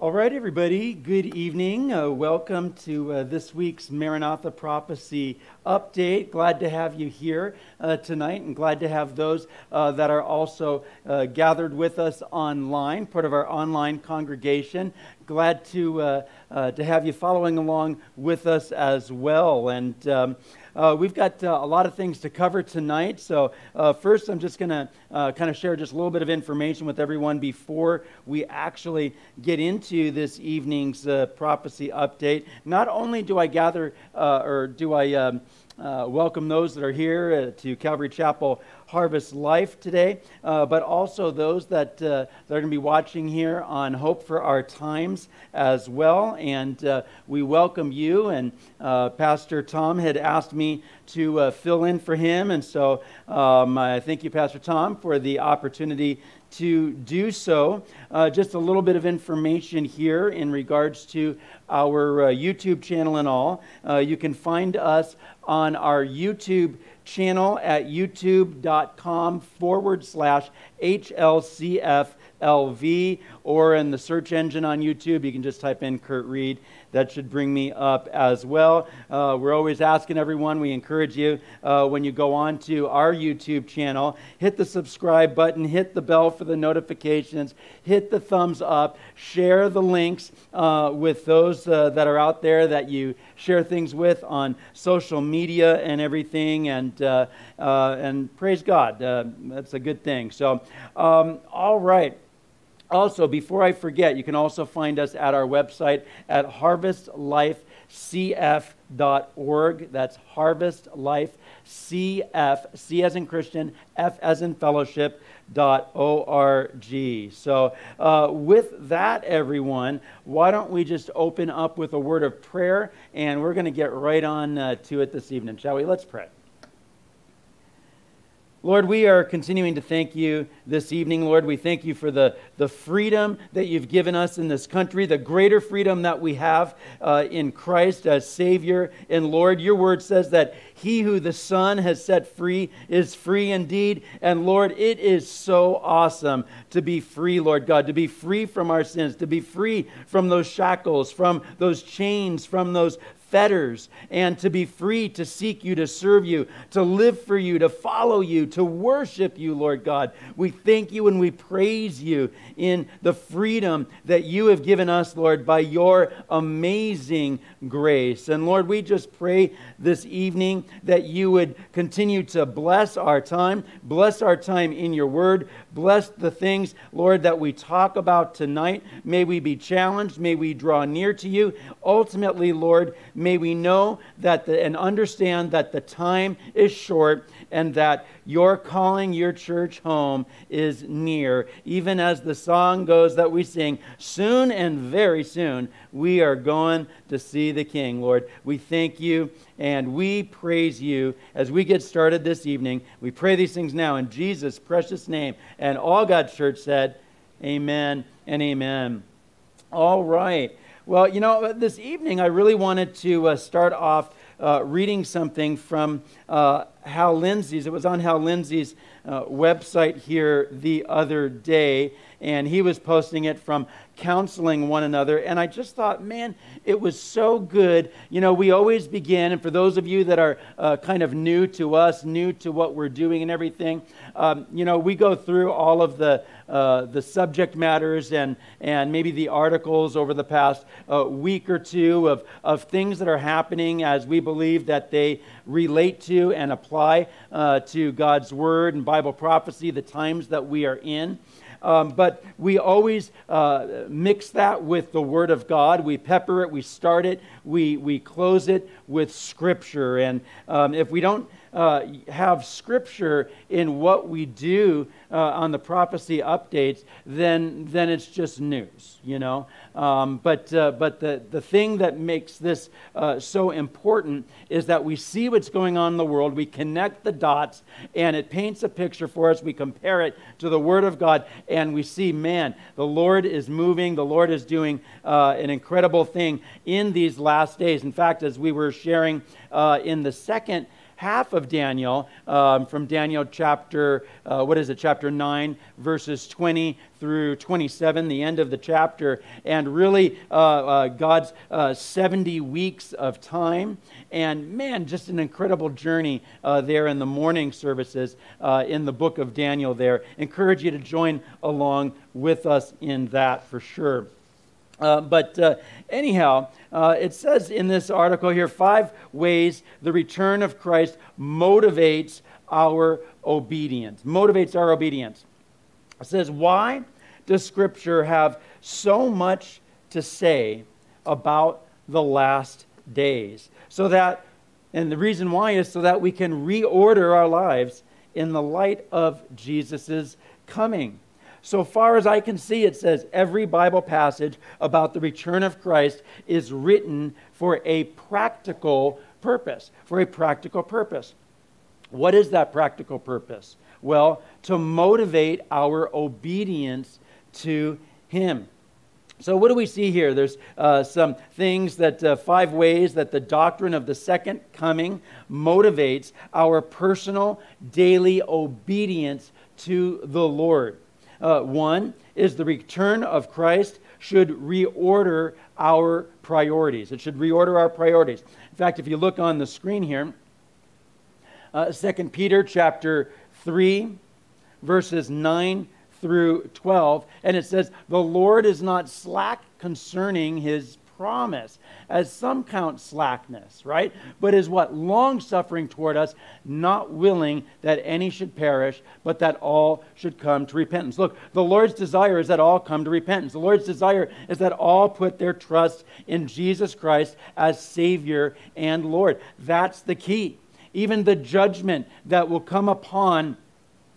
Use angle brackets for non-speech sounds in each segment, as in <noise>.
All right, everybody, good evening. Uh, welcome to uh, this week's Maranatha Prophecy Update. Glad to have you here uh, tonight and glad to have those uh, that are also uh, gathered with us online, part of our online congregation. Glad to, uh, to have you following along with us as well. And um, uh, we've got uh, a lot of things to cover tonight. So, uh, first, I'm just going to uh, kind of share just a little bit of information with everyone before we actually get into this evening's uh, prophecy update. Not only do I gather uh, or do I um, welcome those that are here to Calvary Chapel Harvest Life today, uh, but also those that, uh, that are going to be watching here on Hope for Our Times as well. And uh, we welcome you. And uh, Pastor Tom had asked me to uh, fill in for him. And so um, I thank you, Pastor Tom, for the opportunity to do so. Uh, just a little bit of information here in regards to our uh, YouTube channel and all. Uh, you can find us on our YouTube channel at youtube.com forward slash HLCFLV, or in the search engine on YouTube, you can just type in Kurt Reed that should bring me up as well. Uh, we're always asking everyone, we encourage you uh, when you go on to our YouTube channel, hit the subscribe button, hit the bell for the notifications, hit the thumbs up, share the links uh, with those uh, that are out there that you share things with on social media and everything. And, uh, uh, and praise God, that's a good thing. So, um, all right. Also, before I forget, you can also find us at our website at harvestlifecf.org. That's harvestlifecf, C as in Christian, F as in fellowship. Dot org. So, uh, with that, everyone, why don't we just open up with a word of prayer and we're going to get right on uh, to it this evening, shall we? Let's pray. Lord, we are continuing to thank you this evening. Lord, we thank you for the, the freedom that you've given us in this country, the greater freedom that we have uh, in Christ as Savior and Lord. Your word says that he who the Son has set free is free indeed. And Lord, it is so awesome to be free, Lord God, to be free from our sins, to be free from those shackles, from those chains, from those fetters and to be free to seek you, to serve you, to live for you, to follow you, to worship you, Lord God. We thank you and we praise you in the freedom that you have given us, Lord, by your amazing grace. And Lord, we just pray this evening that you would continue to bless our time, bless our time in your word, bless the things, Lord, that we talk about tonight. May we be challenged, may we draw near to you. Ultimately, Lord, may we know that the, and understand that the time is short and that your calling your church home is near. Even as the song goes that we sing, soon and very soon we are going to see the King, Lord. We thank you and we praise you as we get started this evening. We pray these things now in Jesus' precious name. And all God's church said, Amen and amen. All right. Well, you know, this evening I really wanted to uh, start off uh, reading something from uh, Hal Lindsey's. It was on Hal Lindsey's uh, website here the other day, and he was posting it from counseling one another. And I just thought, man, it was so good. You know, we always begin, and for those of you that are uh, kind of new to us, new to what we're doing and everything, um, you know, we go through all of the, uh, the subject matters and, and maybe the articles over the past uh, week or two of, of things that are happening as we believe that they relate to and apply uh, to God's Word and Bible prophecy, the times that we are in. Um, but we always uh, mix that with the Word of God. We pepper it, we start it, we, we close it with Scripture. And um, if we don't uh, have Scripture in what we do uh, on the prophecy updates, then, then it's just news, you know. Um, but uh, but the, the thing that makes this uh, so important is that we see what's going on in the world, we connect the dots, and it paints a picture for us. We compare it to the Word of God, and we see, man, the Lord is moving, the Lord is doing uh, an incredible thing in these last days. In fact, as we were sharing uh, in the second half of Daniel, um, from Daniel chapter, uh, what is it, chapter 9, verses 20 through 27, the end of the chapter, and really uh, uh, God's uh, 70 weeks of time. And man, just an incredible journey uh, there in the morning services uh, in the book of Daniel there. Encourage you to join along with us in that for sure. Uh, but uh, anyhow, uh, it says in this article here five ways the return of Christ motivates our obedience. Motivates our obedience. It says, Why does Scripture have so much to say about the last days? So that, and the reason why is so that we can reorder our lives in the light of Jesus' coming. So far as I can see, it says every Bible passage about the return of Christ is written for a practical purpose. For a practical purpose. What is that practical purpose? Well, to motivate our obedience to Him. So, what do we see here? There's uh, some things that, uh, five ways that the doctrine of the second coming motivates our personal daily obedience to the Lord. Uh, one is the return of Christ should reorder our priorities. It should reorder our priorities. In fact, if you look on the screen here, uh, 2 Peter chapter 3, verses 9 through 12, and it says, The Lord is not slack concerning his promise, as some count slackness, right? But is what? Long suffering toward us, not willing that any should perish, but that all should come to repentance. Look, the Lord's desire is that all come to repentance. The Lord's desire is that all put their trust in Jesus Christ as Savior and Lord. That's the key. Even the judgment that will come upon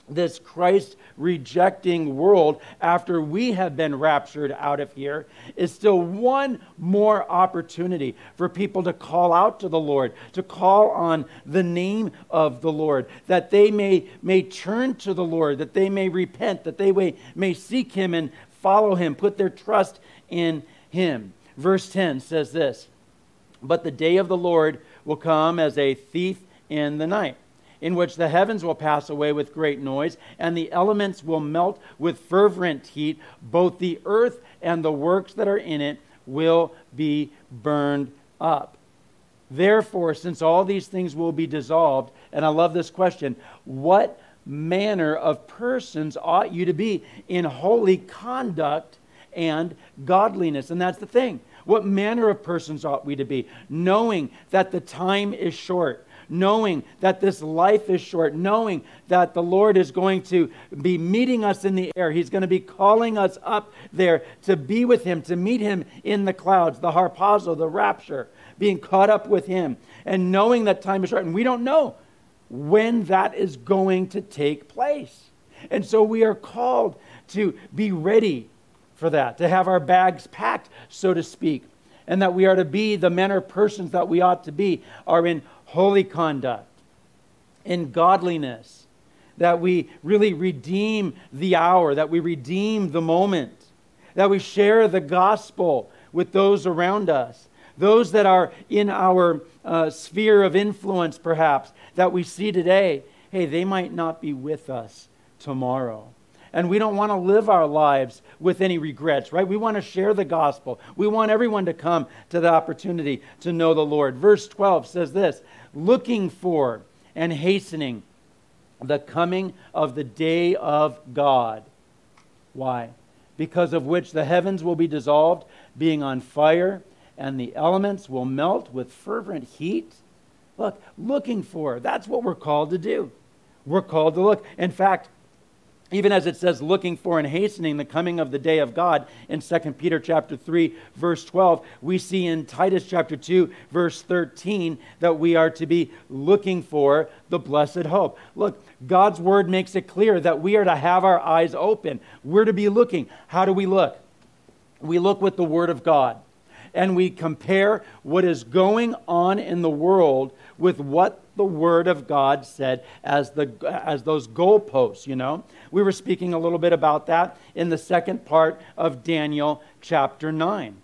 this Christ rejecting world after we have been raptured out of here is still one more opportunity for people to call out to the Lord, to call on the name of the Lord, that they may, may turn to the Lord, that they may repent, that they may, may seek Him and follow Him, put their trust in Him. Verse 10 says this But the day of the Lord will come as a thief in the night in which the heavens will pass away with great noise, and the elements will melt with fervent heat. Both the earth and the works that are in it will be burned up. Therefore, since all these things will be dissolved, and I love this question, what manner of persons ought you to be in holy conduct and godliness? And that's the thing. What manner of persons ought we to be? Knowing that the time is short knowing that this life is short, knowing that the Lord is going to be meeting us in the air. He's going to be calling us up there to be with Him, to meet Him in the clouds, the harpazo, the rapture, being caught up with Him, and knowing that time is short. And we don't know when that is going to take place. And so we are called to be ready for that, to have our bags packed, so to speak, and that we are to be the men or persons that we ought to be, are in holy conduct, in godliness, that we really redeem the hour, that we redeem the moment, that we share the gospel with those around us, those that are in our uh, sphere of influence, perhaps, that we see today. Hey, they might not be with us tomorrow. And we don't want to live our lives with any regrets, right? We want to share the gospel. We want everyone to come to the opportunity to know the Lord. Verse 12 says this looking for and hastening the coming of the day of God. Why? Because of which the heavens will be dissolved, being on fire, and the elements will melt with fervent heat. Look, looking for, that's what we're called to do. We're called to look. In fact, even as it says looking for and hastening the coming of the day of god in 2 peter chapter 3 verse 12 we see in titus chapter 2 verse 13 that we are to be looking for the blessed hope. Look god's word makes it clear that we are to have our eyes open. We're to be looking. How do we look? We look with the word of god and we compare what is going on in the world with what the Word of God said as, the, as those goalposts, you know. We were speaking a little bit about that in the second part of Daniel chapter 9.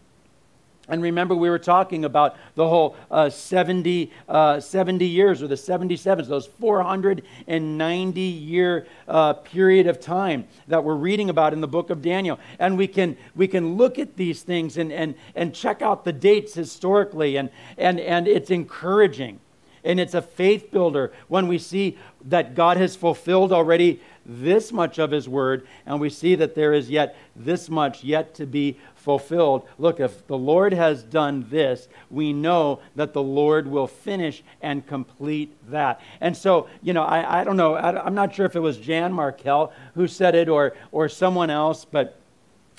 And remember, we were talking about the whole uh, 70, uh, 70 years or the 77s, those 490 year uh, period of time that we're reading about in the book of Daniel. And we can, we can look at these things and, and, and check out the dates historically, and, and, and it's encouraging. And it's a faith builder when we see that God has fulfilled already this much of his word, and we see that there is yet this much yet to be fulfilled. Look, if the Lord has done this, we know that the Lord will finish and complete that. And so, you know, I, I don't know, I, am not sure if it was Jan Markell who said it or, or someone else, but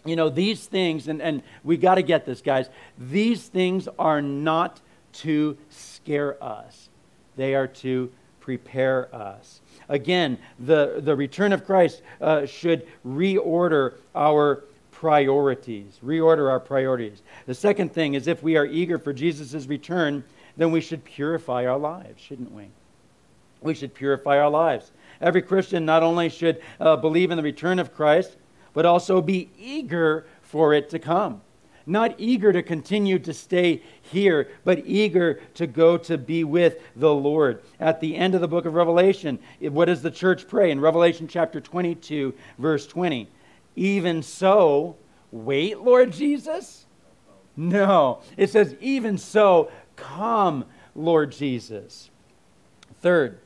you know, these things, and, and we got to get this, guys, these things are not to scare us, they are to prepare us. Again, the, the return of Christ uh, should reorder our priorities, reorder our priorities. The second thing is if we are eager for Jesus' return, then we should purify our lives, shouldn't we? We should purify our lives. Every Christian not only should uh, believe in the return of Christ, but also be eager for it to come not eager to continue to stay here, but eager to go to be with the Lord. At the end of the book of Revelation, what does the church pray? In Revelation chapter 22, verse 20. Even so, wait, Lord Jesus? No. It says, even so, come, Lord Jesus. Third,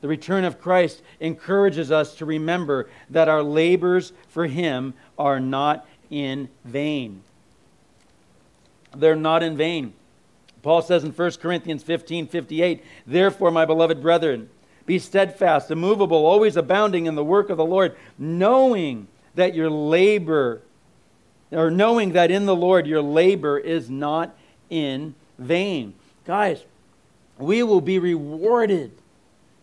the return of Christ encourages us to remember that our labors for Him are not in vain they're not in vain. Paul says in 1 Corinthians 15 58, Therefore, my beloved brethren, be steadfast, immovable, always abounding in the work of the Lord, knowing that your labor, or knowing that in the Lord your labor is not in vain. Guys, we will be rewarded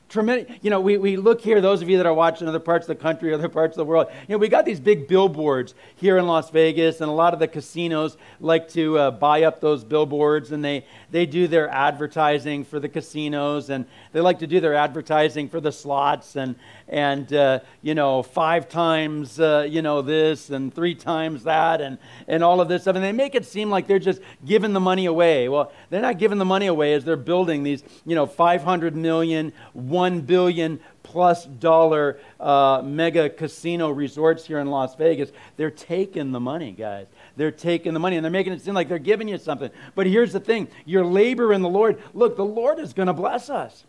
tremendous. You know, we, we look here, those of you that are watching other parts of the country, other parts of the world, you know, we got these big billboards here in Las Vegas, and a lot of the casinos like to uh, buy up those billboards, and they, they do their advertising for the casinos, and they like to do their advertising for the slots, and, and uh, you know, five times, uh, you know, this, and three times that, and, and all of this stuff. And they make it seem like they're just giving the money away. Well, they're not giving the money away as they're building these, you know, 500 million, 1 billion plus dollar uh, mega casino resorts here in Las Vegas. They're taking the money, guys. They're taking the money and they're making it seem like they're giving you something. But here's the thing your labor in the Lord, look, the Lord is going to bless us.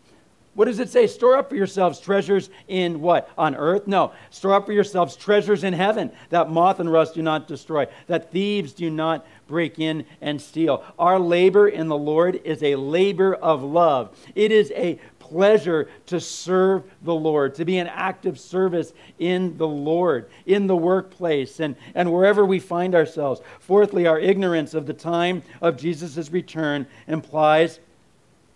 What does it say? Store up for yourselves treasures in what? On earth? No. Store up for yourselves treasures in heaven that moth and rust do not destroy, that thieves do not break in and steal. Our labor in the Lord is a labor of love. It is a pleasure to serve the Lord, to be an active service in the Lord, in the workplace, and, and wherever we find ourselves. Fourthly, our ignorance of the time of Jesus' return implies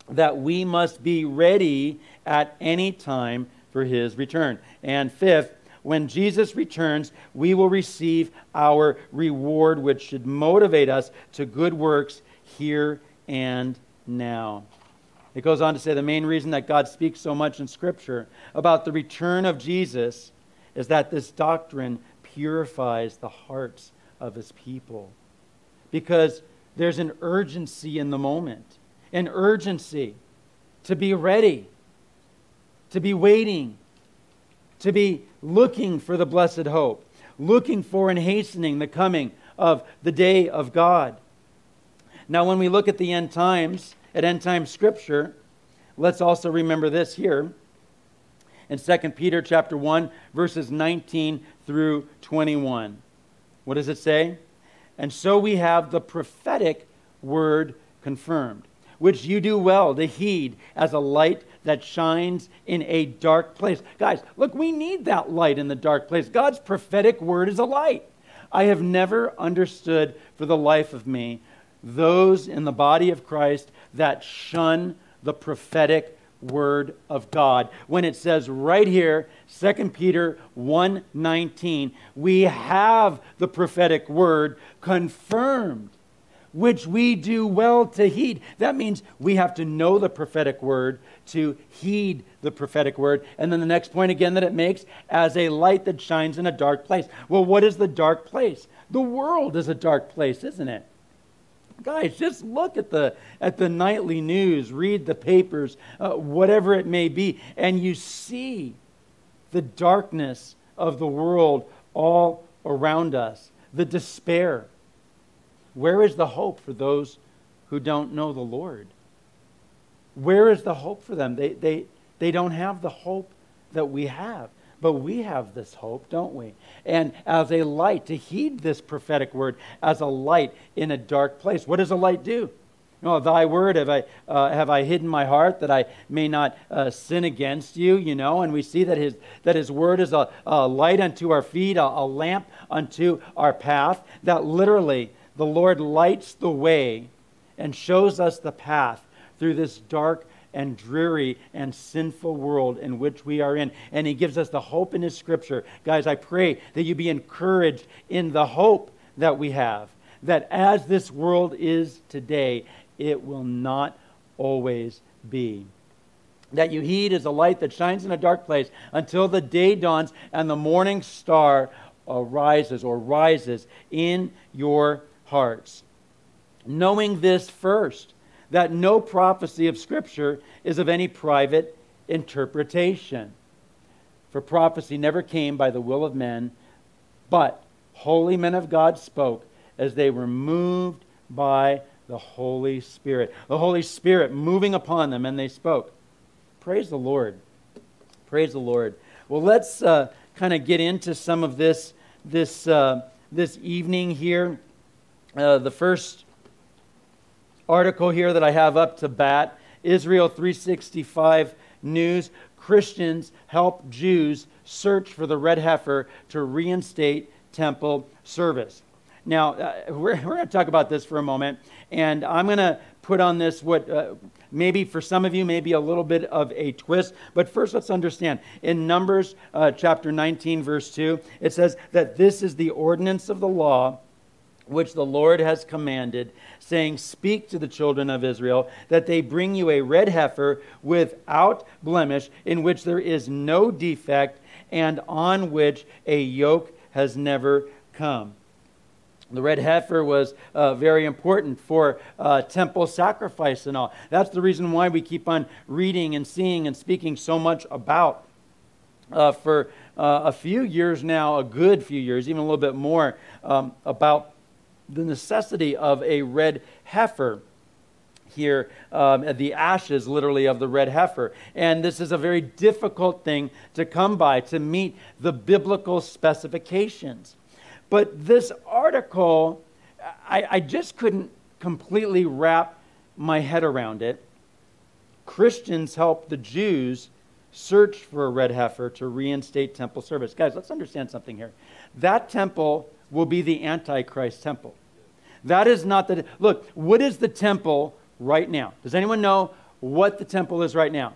that we must be ready at any time for his return. And fifth, when Jesus returns, we will receive our reward, which should motivate us to good works here and now. It goes on to say the main reason that God speaks so much in Scripture about the return of Jesus is that this doctrine purifies the hearts of his people. Because there's an urgency in the moment an urgency to be ready, to be waiting, to be looking for the blessed hope, looking for and hastening the coming of the day of God. Now, when we look at the end times, at end time scripture, let's also remember this here in 2 Peter chapter 1 verses 19 through 21. What does it say? And so we have the prophetic word confirmed which you do well to heed as a light that shines in a dark place. Guys, look, we need that light in the dark place. God's prophetic word is a light. I have never understood for the life of me those in the body of Christ that shun the prophetic word of God. When it says right here, 2 Peter 1:19, we have the prophetic word confirmed which we do well to heed. That means we have to know the prophetic word to heed the prophetic word. And then the next point again that it makes as a light that shines in a dark place. Well, what is the dark place? The world is a dark place, isn't it? Guys, just look at the, at the nightly news, read the papers, uh, whatever it may be, and you see the darkness of the world all around us, the despair. Where is the hope for those who don't know the Lord? Where is the hope for them? They, they, they don't have the hope that we have. But we have this hope, don't we? And as a light, to heed this prophetic word as a light in a dark place. What does a light do? Oh, thy word have I, uh, have I hidden my heart that I may not uh, sin against you, you know? And we see that his, that his word is a, a light unto our feet, a, a lamp unto our path. That literally the Lord lights the way and shows us the path through this dark and dreary and sinful world in which we are in. And He gives us the hope in His Scripture. Guys, I pray that you be encouraged in the hope that we have, that as this world is today, it will not always be. That you heed is a light that shines in a dark place until the day dawns and the morning star arises or rises in your hearts. Knowing this first, that no prophecy of Scripture is of any private interpretation. For prophecy never came by the will of men, but holy men of God spoke as they were moved by the Holy Spirit. The Holy Spirit moving upon them, and they spoke. Praise the Lord. Praise the Lord. Well, let's uh, kind of get into some of this this uh, this evening here. Uh, the first article here that I have up to bat Israel 365 News Christians help Jews search for the red heifer to reinstate temple service. Now, uh, <laughs> we're, we're going to talk about this for a moment, and I'm going to put on this what uh, maybe for some of you, maybe a little bit of a twist. But first, let's understand. In Numbers uh, chapter 19, verse 2, it says that this is the ordinance of the law which the Lord has commanded, saying, Speak to the children of Israel that they bring you a red heifer without blemish, in which there is no defect, and on which a yoke has never come. The red heifer was uh, very important for uh, temple sacrifice and all. That's the reason why we keep on reading and seeing and speaking so much about. Uh, for uh, a few years now, a good few years, even a little bit more, um, about the necessity of a red heifer here, um, the ashes literally of the red heifer. And this is a very difficult thing to come by to meet the biblical specifications. But this article, I, I just couldn't completely wrap my head around it. Christians help the Jews search for a red heifer to reinstate temple service. Guys, let's understand something here. That temple will be the Antichrist temple. That is not the. Look, what is the temple right now? Does anyone know what the temple is right now?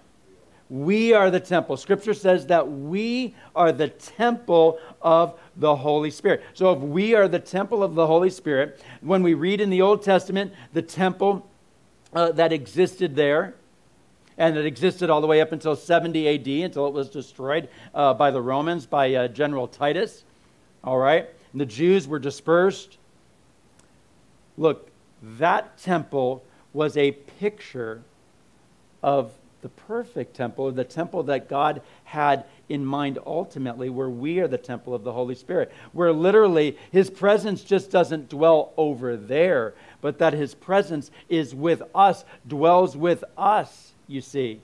We are the temple. Scripture says that we are the temple of the Holy Spirit. So, if we are the temple of the Holy Spirit, when we read in the Old Testament the temple uh, that existed there, and it existed all the way up until 70 AD, until it was destroyed uh, by the Romans, by uh, General Titus. All right? And the Jews were dispersed. Look, that temple was a picture of the perfect temple, the temple that God had in mind ultimately, where we are the temple of the Holy Spirit, where literally His presence just doesn't dwell over there, but that His presence is with us, dwells with us, you see.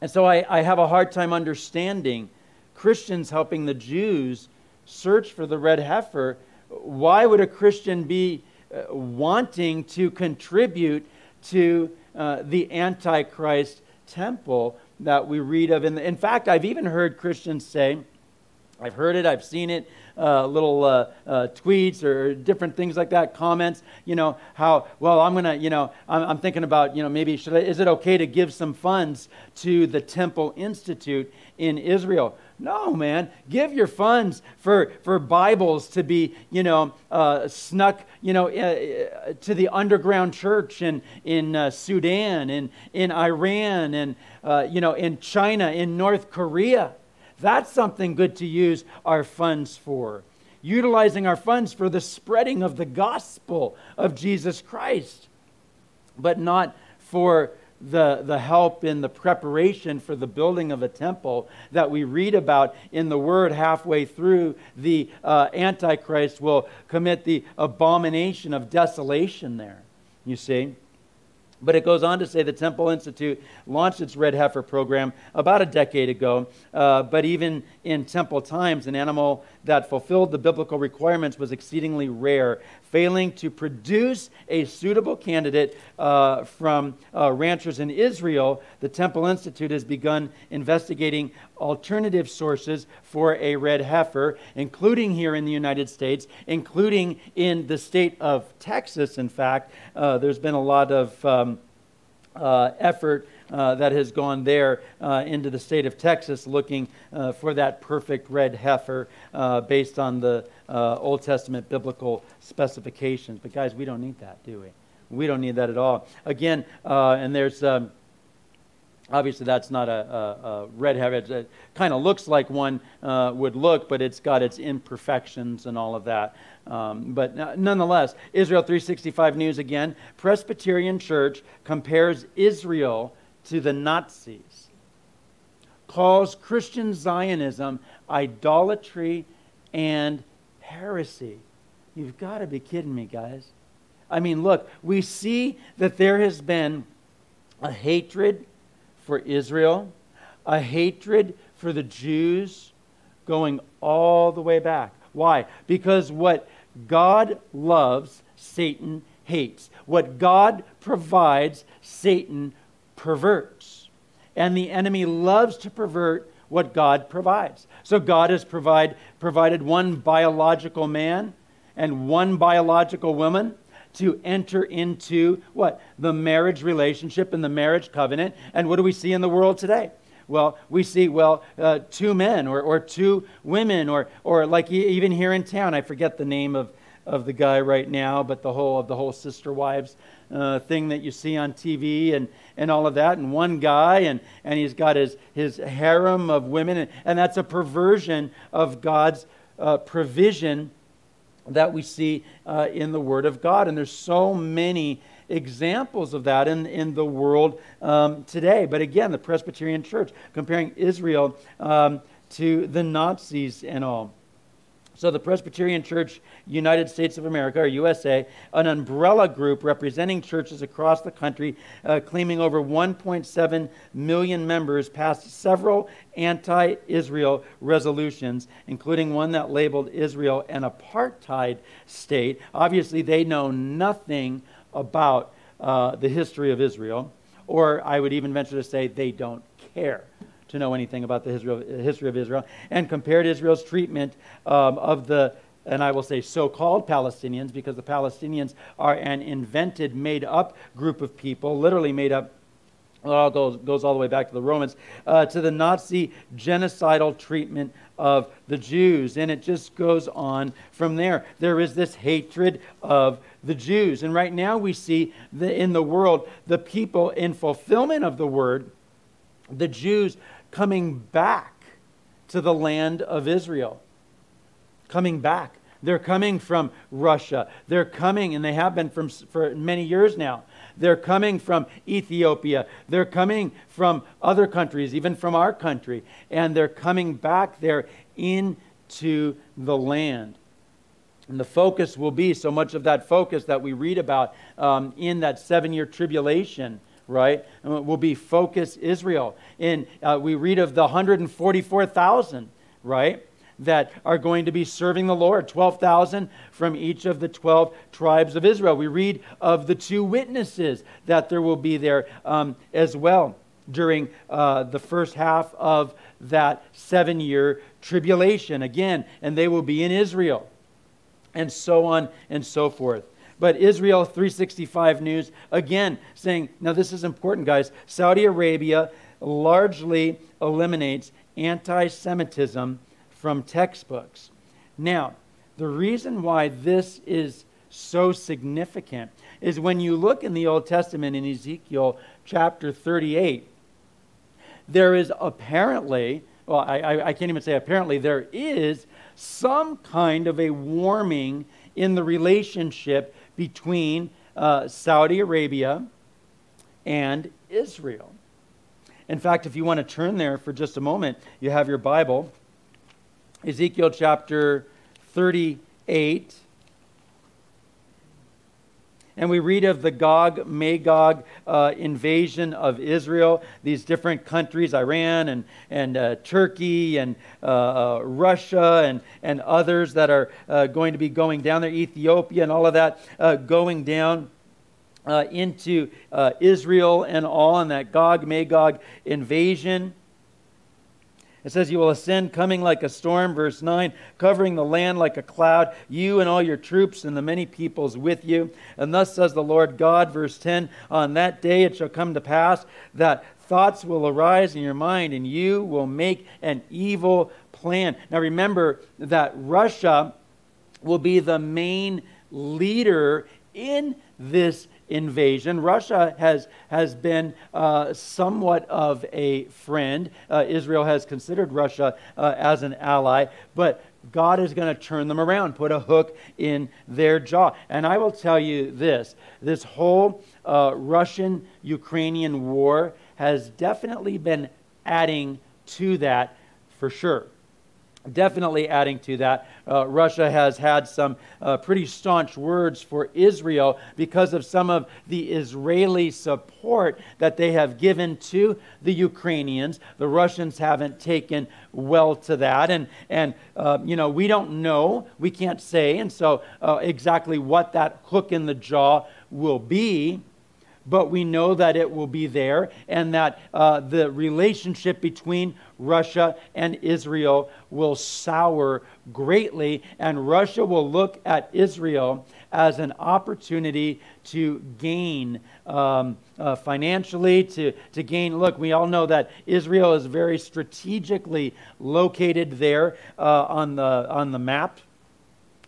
And so I, I have a hard time understanding Christians helping the Jews search for the red heifer why would a Christian be uh, wanting to contribute to uh, the Antichrist temple that we read of? In, in fact, I've even heard Christians say, I've heard it, I've seen it, uh, little uh, uh, tweets or different things like that, comments, you know, how, well, I'm going to, you know, I'm, I'm, thinking about, you know, maybe should I, is it okay to give some funds to the Temple Institute in Israel? No, man. Give your funds for, for Bibles to be, you know, uh, snuck, you know, uh, uh, to the underground church in, in uh, Sudan, in, in Iran, and, uh, you know, in China, in North Korea. That's something good to use our funds for. utilizing our funds for the spreading of the gospel of Jesus Christ, but not for the, the help in the preparation for the building of a temple that we read about in the word halfway through the uh, antichrist will commit the abomination of desolation there you see but it goes on to say the Temple Institute launched its red heifer program about a decade ago. Uh, but even in temple times, an animal that fulfilled the biblical requirements was exceedingly rare, failing to produce a suitable candidate uh, from uh, ranchers in Israel. The Temple Institute has begun investigating alternative sources for a red heifer, including here in the United States, including in the state of Texas, in fact. Uh, there's been a lot of um, uh, effort uh, that has gone there uh, into the state of Texas looking uh, for that perfect red heifer uh, based on the uh, Old Testament biblical specifications. But, guys, we don't need that, do we? We don't need that at all. Again, and there's. Um, Obviously, that's not a, a, a red heifer. It kind of looks like one uh, would look, but it's got its imperfections and all of that. Um, but nonetheless, Israel 365 News again Presbyterian Church compares Israel to the Nazis, calls Christian Zionism idolatry and heresy. You've got to be kidding me, guys. I mean, look, we see that there has been a hatred for Israel, a hatred for the Jews going all the way back. Why? Because what God loves, Satan hates. What God provides, Satan perverts. And the enemy loves to pervert what God provides. So God has provide, provided one biological man and one biological woman to enter into what? The marriage relationship and the marriage covenant. And what do we see in the world today? Well, we see, well, uh, two men or, or two women, or, or like even here in town, I forget the name of, of the guy right now, but the whole of the whole sister wives uh, thing that you see on TV and, and all of that, and one guy, and, and he's got his, his harem of women, and, and that's a perversion of God's uh, provision that we see uh, in the Word of God. And there's so many examples of that in, in the world um, today. But again, the Presbyterian Church comparing Israel um, to the Nazis and all. So, the Presbyterian Church, United States of America, or USA, an umbrella group representing churches across the country, uh, claiming over 1.7 million members, passed several anti Israel resolutions, including one that labeled Israel an apartheid state. Obviously, they know nothing about uh, the history of Israel, or I would even venture to say they don't care to know anything about the history of Israel, and compared Israel's treatment um, of the, and I will say so called Palestinians, because the Palestinians are an invented, made up group of people, literally made up all goes, goes all the way back to the Romans, uh, to the Nazi genocidal treatment of the Jews. And it just goes on from there. There is this hatred of the Jews. And right now we see the, in the world the people in fulfillment of the word, the Jews coming back to the land of Israel. Coming back. They're coming from Russia. They're coming, and they have been from, for many years now. They're coming from Ethiopia. They're coming from other countries, even from our country. And they're coming back there into the land. And the focus will be so much of that focus that we read about um, in that seven year tribulation right, will be Focus Israel. And uh, we read of the 144,000, right, that are going to be serving the Lord, 12,000 from each of the 12 tribes of Israel. We read of the two witnesses that there will be there um, as well during uh, the first half of that seven year tribulation again, and they will be in Israel, and so on and so forth. But Israel 365 News, again, saying, now this is important, guys. Saudi Arabia largely eliminates anti Semitism from textbooks. Now, the reason why this is so significant is when you look in the Old Testament in Ezekiel chapter 38, there is apparently well, I, I, I can't even say apparently, there is some kind of a warming in the relationship between uh, Saudi Arabia and Israel. In fact, if you want to turn there for just a moment, you have your Bible. Ezekiel chapter 38 and we read of the Gog Magog uh, invasion of Israel, these different countries, Iran and, and uh, Turkey and uh, uh Russia and, and others that are uh, going to be going down there, Ethiopia and all of that uh, going down. into Israel and all, and that Gog Magog invasion. It says, You will ascend coming like a storm, verse 9, covering the land like a cloud, you and all your troops and the many peoples with you. And thus says the Lord God, verse 10, On that day it shall come to pass that thoughts will arise in your mind, and you will make an evil plan. Now remember that Russia will be the main leader in this invasion. Russia has, has been uh, somewhat of a friend. Uh, Israel has considered Russia uh, as an ally, but God is going to turn them around, put a hook in their jaw. And I will tell you this this whole uh, Russian Ukrainian war has definitely been adding to that for sure definitely adding to that. Uh, Russia has had some uh, pretty staunch words for Israel because of some of the Israeli support that they have given to the Ukrainians. The Russians haven't taken well to that. And, and uh, you know, we don't know, we can't say, and so uh, exactly what that hook in the jaw will be but we know that it will be there and that uh, the relationship between Russia and Israel will sour greatly, and Russia will look at Israel as an opportunity to gain um, uh, financially, to, to gain. Look, we all know that Israel is very strategically located there uh, on, the, on the map.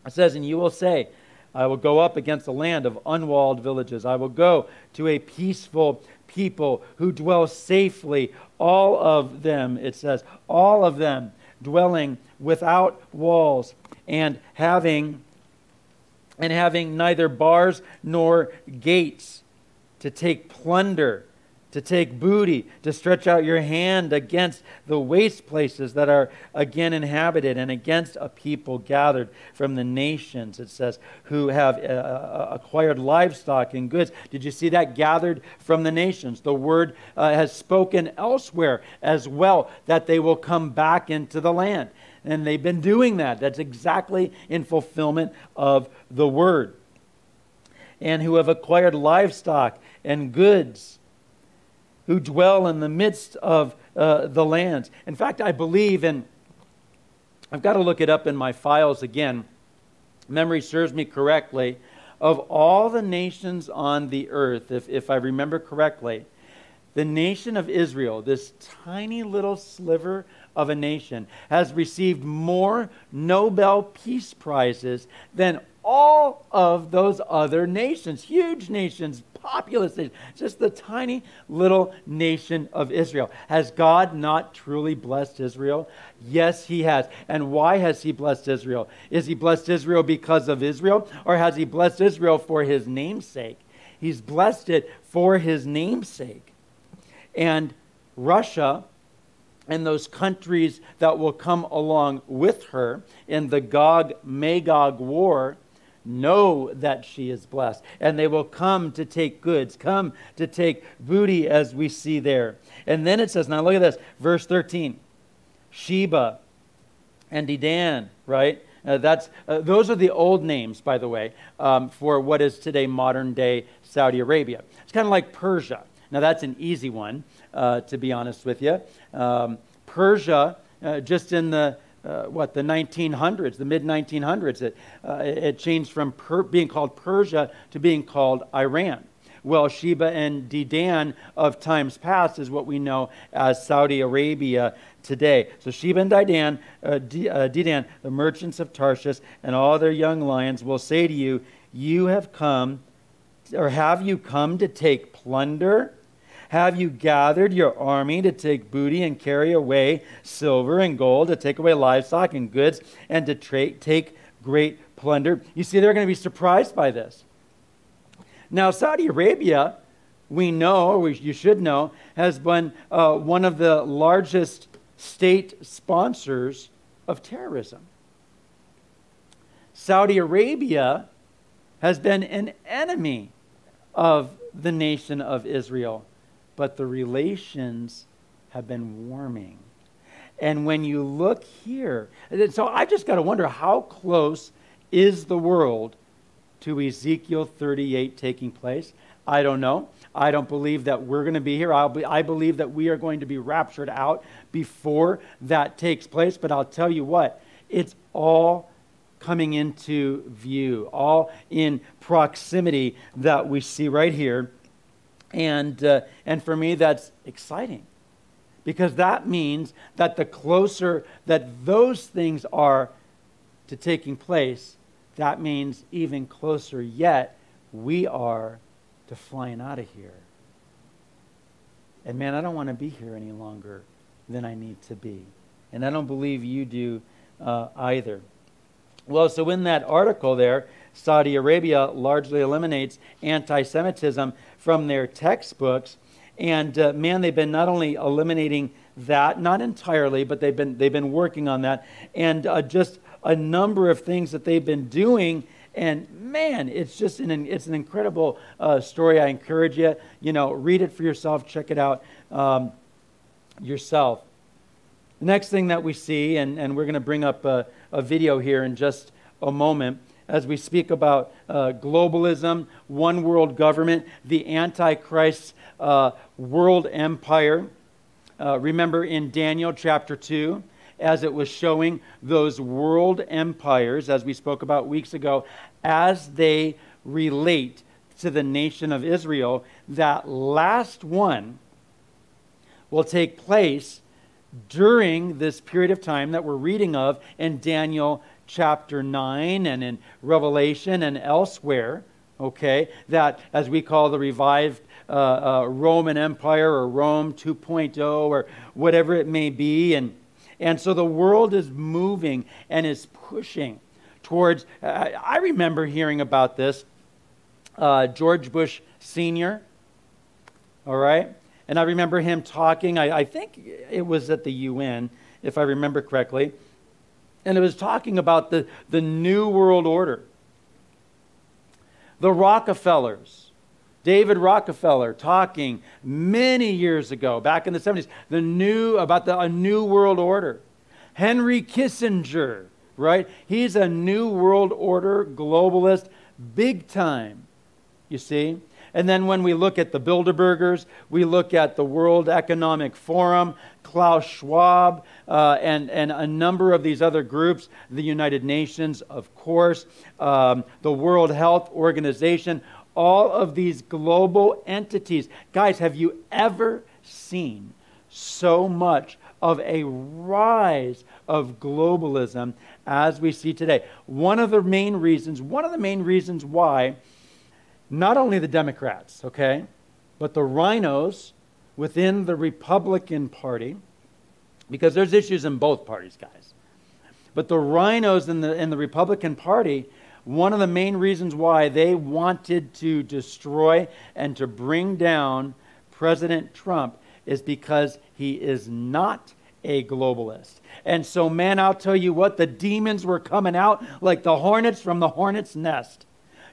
It says, And you will say, I will go up against a land of unwalled villages. I will go to a peaceful people who dwell safely, all of them, it says, all of them dwelling without walls and having and having neither bars nor gates to take plunder to take booty, to stretch out your hand against the waste places that are again inhabited, and against a people gathered from the nations, it says, who have uh, uh, acquired livestock and goods. Did you see that? Gathered from the nations. The word uh, has spoken elsewhere as well that they will come back into the land. And they've been doing that. That's exactly in fulfillment of the word. And who have acquired livestock and goods who dwell in the midst of uh, the lands. In fact, I believe, and I've got to look it up in my files again, memory serves me correctly, of all the nations on the earth, if, if I remember correctly, the nation of Israel, this tiny little sliver of a nation, has received more Nobel Peace Prizes than all of those other nations, huge nations, populous nation, just the tiny little nation of Israel. Has God not truly blessed Israel? Yes, He has. And why has He blessed Israel? Is He blessed Israel because of Israel, or has He blessed Israel for His namesake? He's blessed it for His namesake. And Russia and those countries that will come along with her in the Gog Magog war know that she is blessed. And they will come to take goods, come to take booty, as we see there. And then it says, now look at this, verse 13 Sheba and Dedan, right? Uh, that's, uh, those are the old names, by the way, um, for what is today modern day Saudi Arabia. It's kind of like Persia. Now, that's an easy one, uh, to be honest with you. Um, Persia, uh, just in the uh, what the 1900s, the mid 1900s. It, uh, it changed from per- being called Persia to being called Iran. Well, Sheba and Dedan of times past is what we know as Saudi Arabia today. So Sheba and Dedan, uh, D- uh, Dedan, the merchants of Tarshish, and all their young lions will say to you, "You have come, or have you come to take plunder?" Have you gathered your army to take booty and carry away silver and gold, to take away livestock and goods, and to tra- take great plunder? You see, they're going to be surprised by this. Now, Saudi Arabia, we know, or we, you should know, has been uh, one of the largest state sponsors of terrorism. Saudi Arabia has been an enemy of the nation of Israel, but the relations have been warming. And when you look here, so I just got to wonder how close is the world to Ezekiel 38 taking place? I don't know. I don't believe that we're going to be here. Be, I believe that we are going to be raptured out before that takes place. But I'll tell you what, it's all coming into view, all in proximity that we see right here. And, uh, and for me, that's exciting because that means that the closer that those things are to taking place, that means even closer yet we are to flying out of here. And man, I don't want to be here any longer than I need to be. And I don't believe you do uh, either. Well, so in that article there, Saudi Arabia largely eliminates anti Semitism from their textbooks. And uh, man, they've been not only eliminating that, not entirely, but they've been, they've been working on that. And uh, just a number of things that they've been doing. And man, it's just an, it's an incredible uh, story. I encourage you, you know, read it for yourself, check it out um, yourself. The next thing that we see, and, and we're going to bring up a, a, video here in just a moment, as we speak about uh, globalism, one world government, the Antichrist uh, world empire. Uh, remember in Daniel chapter 2, as it was showing those world empires, as we spoke about weeks ago, as they relate to the nation of Israel, that last one will take place during this period of time that we're reading of in Daniel chapter 9 and in Revelation and elsewhere, okay, that as we call the revived uh, uh, Roman Empire or Rome 2.0 or whatever it may be. And, and so the world is moving and is pushing towards. Uh, I remember hearing about this. Uh, George Bush Sr., all right? And I remember him talking, I, I think it was at the UN, if I remember correctly. And it was talking about the, the New World Order. The Rockefellers, David Rockefeller talking many years ago, back in the 70s, the new about the, a new world order. Henry Kissinger, right? He's a new world order globalist, big time. You see? And then when we look at the Bilderbergers, we look at the World Economic Forum, Klaus Schwab, uh, and, and a number of these other groups, the United Nations, of course, um, the World Health Organization, all of these global entities. Guys, have you ever seen so much of a rise of globalism as we see today? One of the main reasons, one of the main reasons why not only the Democrats, okay, but the RINOs within the Republican Party, because there's issues in both parties, guys. But the RINOs in the, in the Republican Party, one of the main reasons why they wanted to destroy and to bring down President Trump is because he is not a globalist. And so, man, I'll tell you what, the demons were coming out like the hornets from the hornet's nest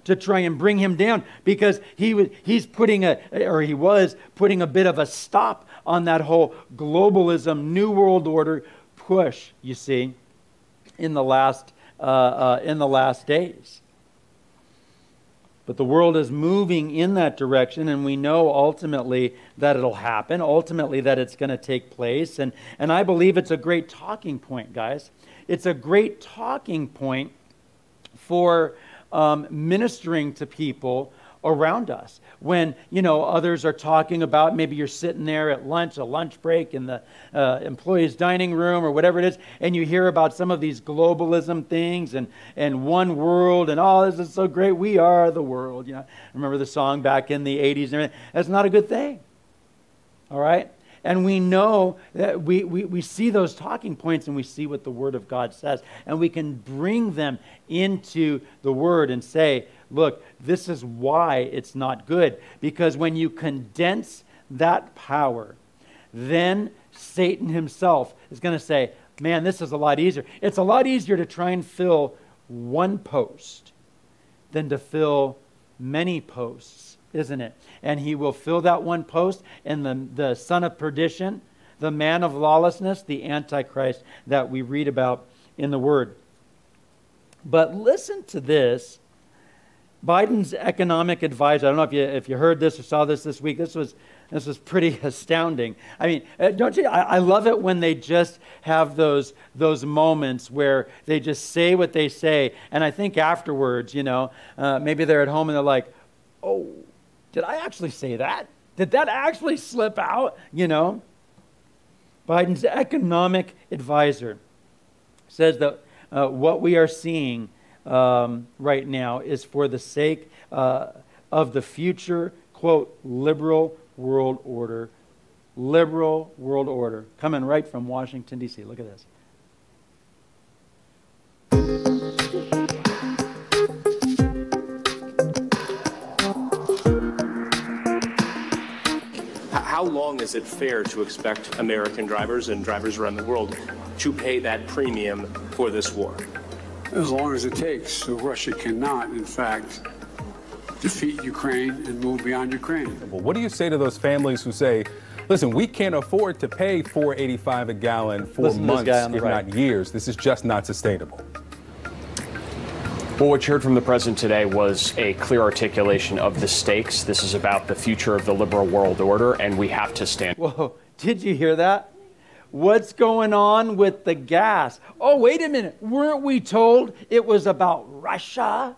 to try and bring him down because he was, he's putting a, or he was putting a bit of a stop on that whole globalism, New World Order push, you see, in the last, uh, uh, in the last days. But the world is moving in that direction, and we know ultimately that it'll happen, ultimately that it's going to take place. And, and I believe it's a great talking point, guys. It's a great talking point for um, ministering to people around us. When, you know, others are talking about, maybe you're sitting there at lunch, a lunch break in the uh, employee's dining room or whatever it is, and you hear about some of these globalism things and, and one world and, oh, this is so great, we are the world. You know, remember the song back in the 80s and. That's not a good thing. All right? And we know that we, we, we see those talking points and we see what the Word of God says. And we can bring them into the Word and say, look, this is why it's not good. Because when you condense that power, then Satan himself is going to say, man, this is a lot easier. It's a lot easier to try and fill one post than to fill many posts, isn't it? And he will fill that one post, and the, the son of perdition, the man of lawlessness, the Antichrist that we read about in the Word. But listen to this. Biden's economic advisor, I don't know if you, if you heard this or saw this this week, this was this was pretty <laughs> astounding. I mean, uh, don't you? I, I, love it when they just have those those moments where they just say what they say, and I think afterwards, you know, uh, maybe they're at home and they're like, "Oh, did I actually say that? Did that actually slip out?" You know. Biden's economic advisor says that uh, what we are seeing um, right now is for the sake uh, of the future, quote, liberal world order, liberal world order, coming right from Washington, D.C. Look at this. How long is it fair to expect American drivers and drivers around the world to pay that premium for this war? As long as it takes. So Russia cannot, in fact, defeat Ukraine and move beyond Ukraine. Well, what do you say to those families who say, listen, we can't afford to pay 485 a gallon for Listen months, if right. not years. This is just not sustainable. Well, what you heard from the president today was a clear articulation of the stakes. This is about the future of the liberal world order, and we have to stand. Whoa, did you hear that? What's going on with the gas? Oh, wait a minute. Weren't we told it was about Russia?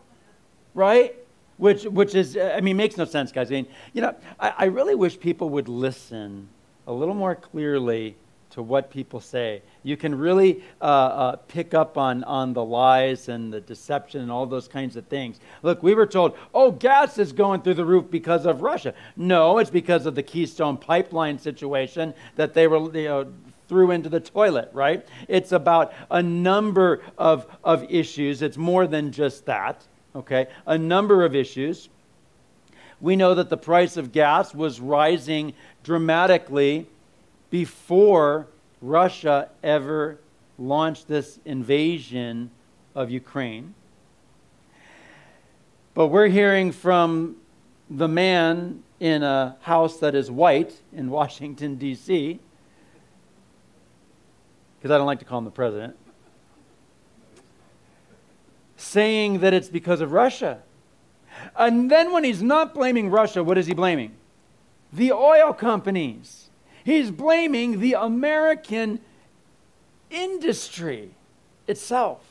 Right? which, which is, uh, I mean, makes no sense, guys. I mean, you know, I, I really wish people would listen a little more clearly to what people say. You can really uh, uh, pick up on, on the lies and the deception and all those kinds of things. Look, we were told, oh, gas is going through the roof because of Russia. No, it's because of the Keystone pipeline situation that they were, you know, threw into the toilet, right? It's about a number of, of issues. It's more than just that okay, a number of issues. We know that the price of gas was rising dramatically before Russia ever launched this invasion of Ukraine. But we're hearing from the man in a house that is white in <laughs> Washington, D.C., because I don't like to call him the president saying that it's because of Russia. And then when he's not blaming Russia, what is he blaming? The oil companies. He's blaming the American industry itself.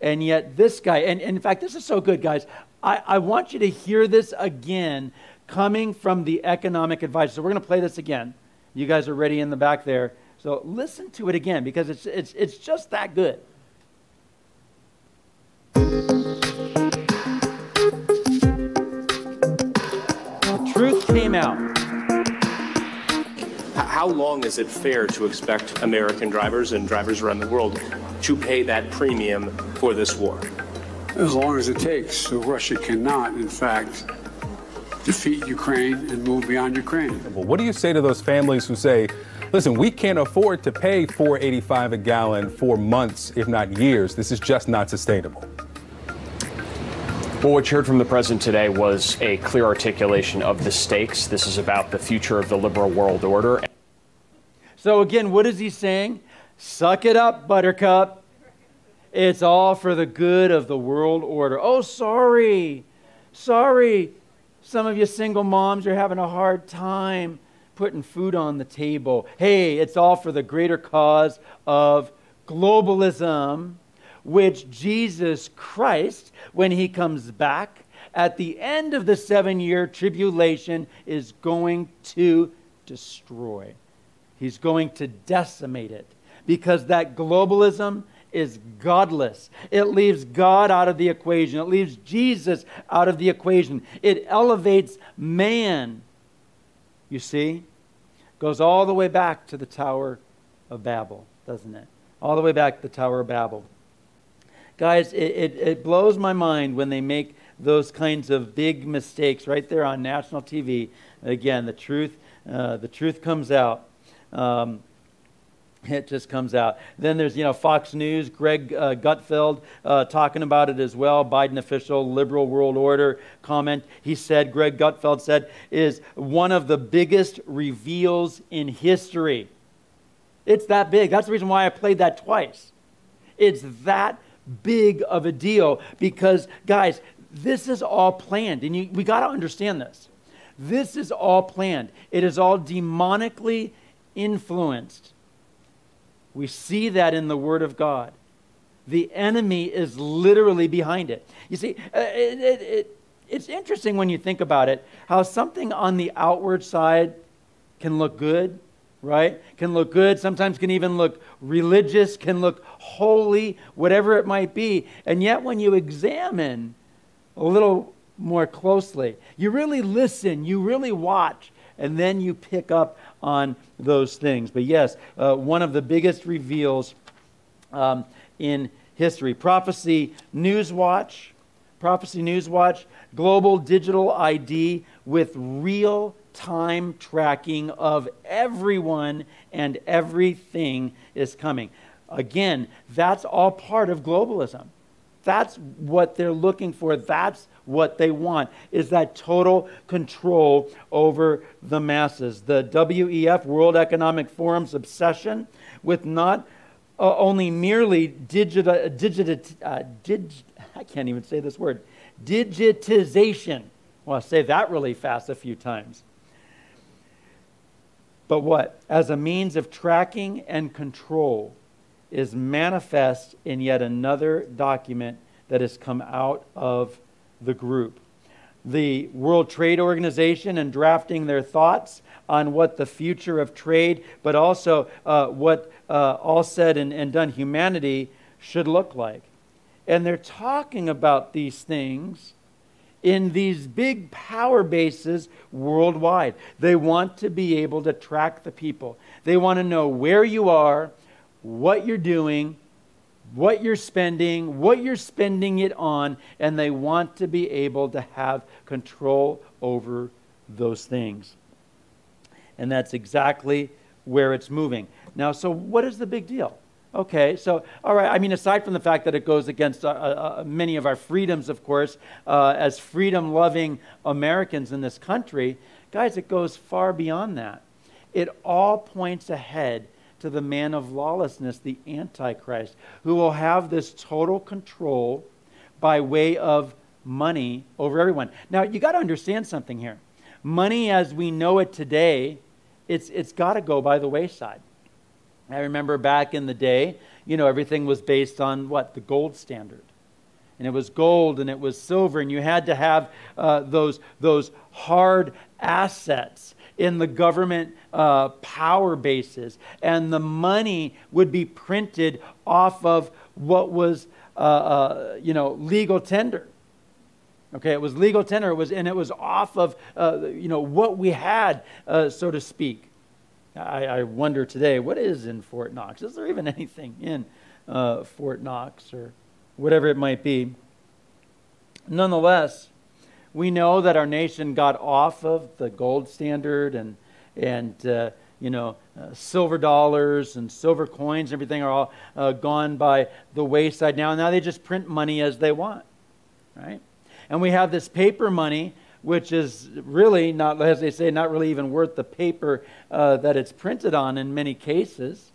And yet, this guy, and, and in fact, this is so good, guys. I, I want you to hear this again coming from the economic advisor. So, we're going to play this again. You guys are ready in the back there. So, listen to it again because it's, it's, it's just that good. The truth came out. How long is it fair to expect American drivers and drivers around the world to pay that premium for this war? As long as it takes. So Russia cannot, in fact, defeat Ukraine and move beyond Ukraine. Well, what do you say to those families who say, listen, we can't afford to pay 485 a gallon for months, if not years. This is just not sustainable. Well, what you heard from the president today was a clear articulation of the stakes. This is about the future of the liberal world order. So, again, what is he saying? Suck it up, Buttercup. It's all for the good of the world order. Oh, sorry. Sorry. Some of you single moms are having a hard time putting food on the table. Hey, it's all for the greater cause of globalism which Jesus Christ, when he comes back at the end of the seven year tribulation, is going to destroy. He's going to decimate it because that globalism is godless. It leaves God out of the equation, it leaves Jesus out of the equation. It elevates man, you see? goes all the way back to the Tower of Babel, doesn't it? All the way back to the Tower of Babel. Guys, it, it, it blows my mind when they make those kinds of big mistakes right there on national TV. Again, the truth, uh, the truth comes out. Um, it just comes out. Then there's, you know, Fox News, Greg uh, Gutfeld uh, talking about it as well. Biden official, liberal world order comment. He said, Greg Gutfeld said, is one of the biggest reveals in history. It's that big. That's the reason why I played that twice. It's that big of a deal because, guys, this is all planned. And you, we got to understand this. This is all planned, it is all demonically influenced. We see that in the Word of God. The enemy is literally behind it. You see, uh, it, it, it, it's interesting when you think about it how something on the outward side can look good, right? Can look good, sometimes can even look religious, can look holy, whatever it might be. And yet, when you examine a little more closely, you really listen, you really watch, and then you pick up on those things. But yes, uh, one of the biggest reveals um, in history. Prophecy Newswatch, Prophecy Newswatch, global digital ID with real time tracking of everyone and everything is coming. Again, that's all part of globalism. That's what they're looking for. That's what they want is that total control over the masses. The WEF, World Economic Forum's obsession with not uh, only merely digita, digita, uh, dig, I can't even say this word, digitization. Well, I'll say that really fast a few times. But what? As a means of tracking and control is manifest in yet another document that has come out of the group. The World Trade Organization and drafting their thoughts on what the future of trade, but also uh, what uh, all said and, and done humanity should look like. And they're talking about these things in these big power bases worldwide. They want to be able to track the people. They want to know where you are, what you're doing, what you're spending, what you're spending it on, and they want to be able to have control over those things. And that's exactly where it's moving. Now, so what is the big deal? Okay, so, all right, I mean, aside from the fact that it goes against uh, uh, uh many of our freedoms, of course, uh, as freedom loving Americans in this country, guys, it goes far beyond that. It all points ahead to the man of lawlessness, the Antichrist, who will have this total control by way of money over everyone. Now, you got to understand something here. Money as we know it today, it's, it's got to go by the wayside. I remember back in the day, you know, everything was based on what? The gold standard. And it was gold and it was silver, and you had to have uh, those, those hard assets in the government uh, power bases, and the money would be printed off of what was, uh, uh, you know, legal tender. Okay, it was legal tender. It was, and it was off of, uh, you know, what we had, uh, so to speak. I, I, wonder today, what is in Fort Knox? Is there even <laughs> anything in uh, Fort Knox or whatever it might be? Nonetheless, we know that our nation got off of the gold standard and, and uh, you know, uh, silver dollars and silver coins, and everything are all uh, gone by the wayside now. Now they just print money as they want, right? And we have this paper money, which is really not, as they say, not really even worth the paper uh, that it's printed on in many cases.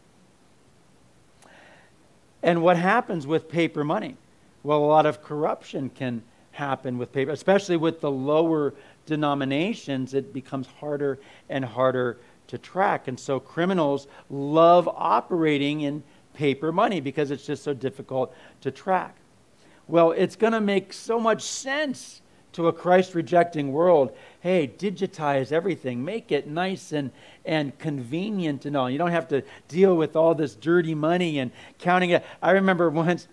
And what happens with paper money? Well, a lot of corruption can happen with paper, especially with the lower denominations, it becomes harder and harder to track. And so criminals love operating in paper money because it's just so difficult to track. Well, it's going to make so much sense to a Christ rejecting world. Hey, digitize everything, make it nice and, and convenient and all. You don't have to deal with all this dirty money and counting it. I remember once,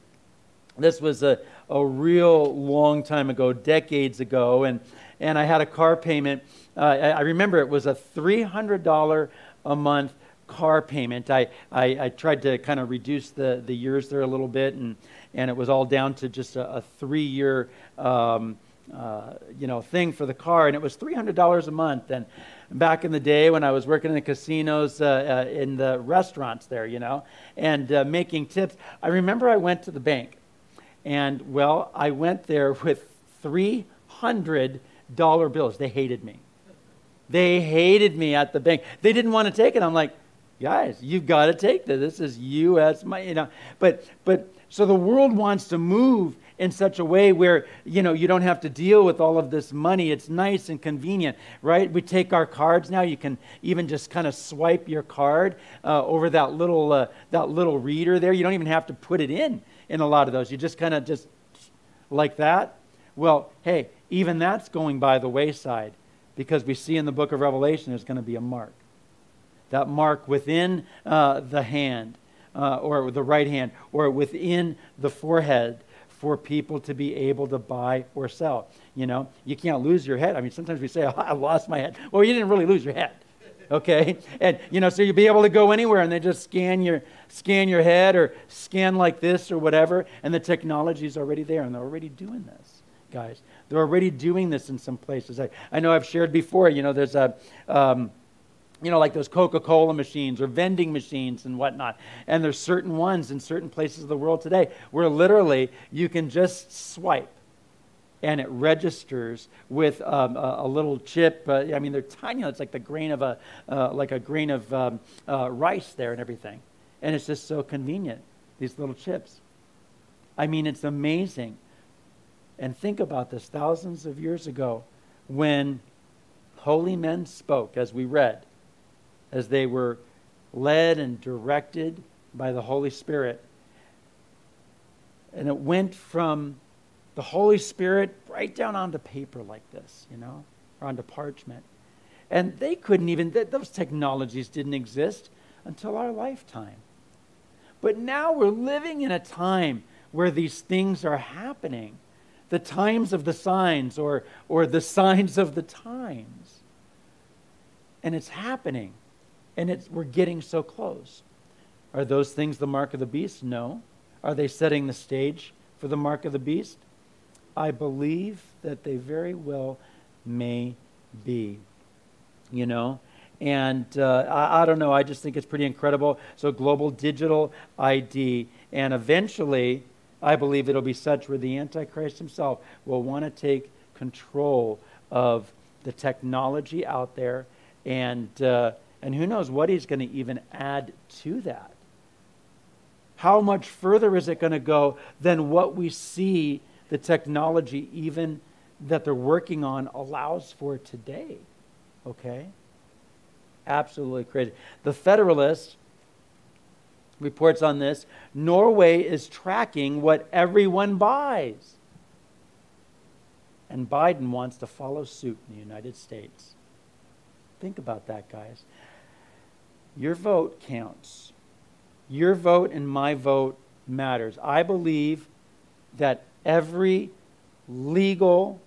this was a, a real long time ago, decades ago, and, and I had a car payment. Uh, I remember it was a $300 a month car payment. I, I, I, tried to kind of reduce the, the years there a little bit, and, and it was all down to just a, a three year um, uh, you know, thing for the car, and it was $300 a month. And back in the day when I was working in the casinos, uh, uh, in the restaurants there, you know, and uh, making tips, I remember I went to the bank, and well, I went there with $300 bills. They hated me. They hated me at the bank. They didn't want to take it. I'm like, guys, you've got to take this. This is U.S. money, you know. But but so the world wants to move in such a way where you know you don't have to deal with all of this money. It's nice and convenient right? We take our cards now. You can even just kind of swipe your card uh, over that little uh, that little reader there. You don't even have to put it in in a lot of those. You just kind of just like that. Well hey even that's going by the wayside because we see in the book of revelation there's going to be a mark. That mark within uh, the hand uh, or the right hand or within the forehead for people to be able to buy or sell. You know, you can't lose your head. I mean, sometimes we say, <laughs> oh, I lost my head. Well, you didn't really lose your head. Okay? <laughs> And you know, so you'll be able to go anywhere and they just scan your scan your head or scan like this or whatever, and the technology is already there, and they're already doing this, guys. They're already doing this in some places. I, I know I've shared before, you know, there's a um, you know, like those Coca Cola machines or vending machines and whatnot. And there's certain ones in certain places of the world today where literally you can just swipe and it registers with um, a, a, little chip. Uh, I mean, they're tiny. It's like the grain of a, uh, like a grain of um, uh, rice there and everything. And it's just so convenient, these little chips. I mean, it's amazing. And think about this thousands of years ago when holy men spoke, as we read as they were led and directed by the Holy Spirit. And it went from the Holy Spirit right down onto paper like this, you know, or onto parchment. And they couldn't even, those technologies didn't exist until our lifetime. But now we're living in a time where these things are happening the times of the signs or, or the <laughs> signs of the times. And it's happening and it's, we're getting so close. Are those things the mark of the beast? No. Are they setting the stage for the mark of the beast? I believe that they very well may be. You know? And uh, I, I, don't know, I just think it's pretty incredible. So, global digital ID. And eventually, I believe it'll be such where the Antichrist himself will want to take control of the technology out there and. Uh, and who knows what he's going to even add to that. How much further is it going to go than what we see the technology, even that they're working on, allows for today? Okay? Absolutely crazy. The Federalist reports on this Norway is tracking what everyone buys. And Biden wants to follow suit in the United States. Think about that, guys. Your vote counts. Your vote and my vote matters. I believe that every legal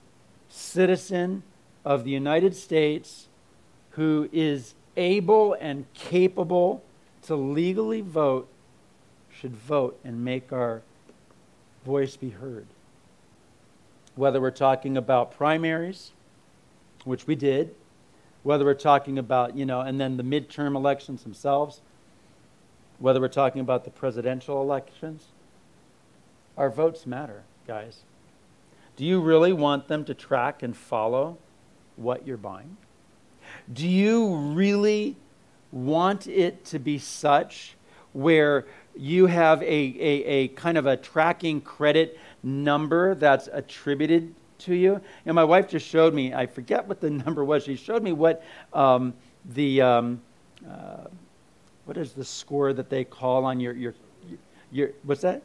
citizen of the United States who is able and capable to legally vote should vote and make our voice be heard. Whether we're talking about primaries, which we did, whether we're talking about, you know, and then the midterm elections themselves, whether we're talking about the presidential elections, our votes matter, guys. Do you really want them to track and follow what you're buying? Do you really want it to be such where you have a, a, a kind of a tracking credit number that's attributed to you. And my wife just showed me, I forget what the <laughs> number was, she showed me what um, the, um, uh, what is the score that they call on your, your, your what's that?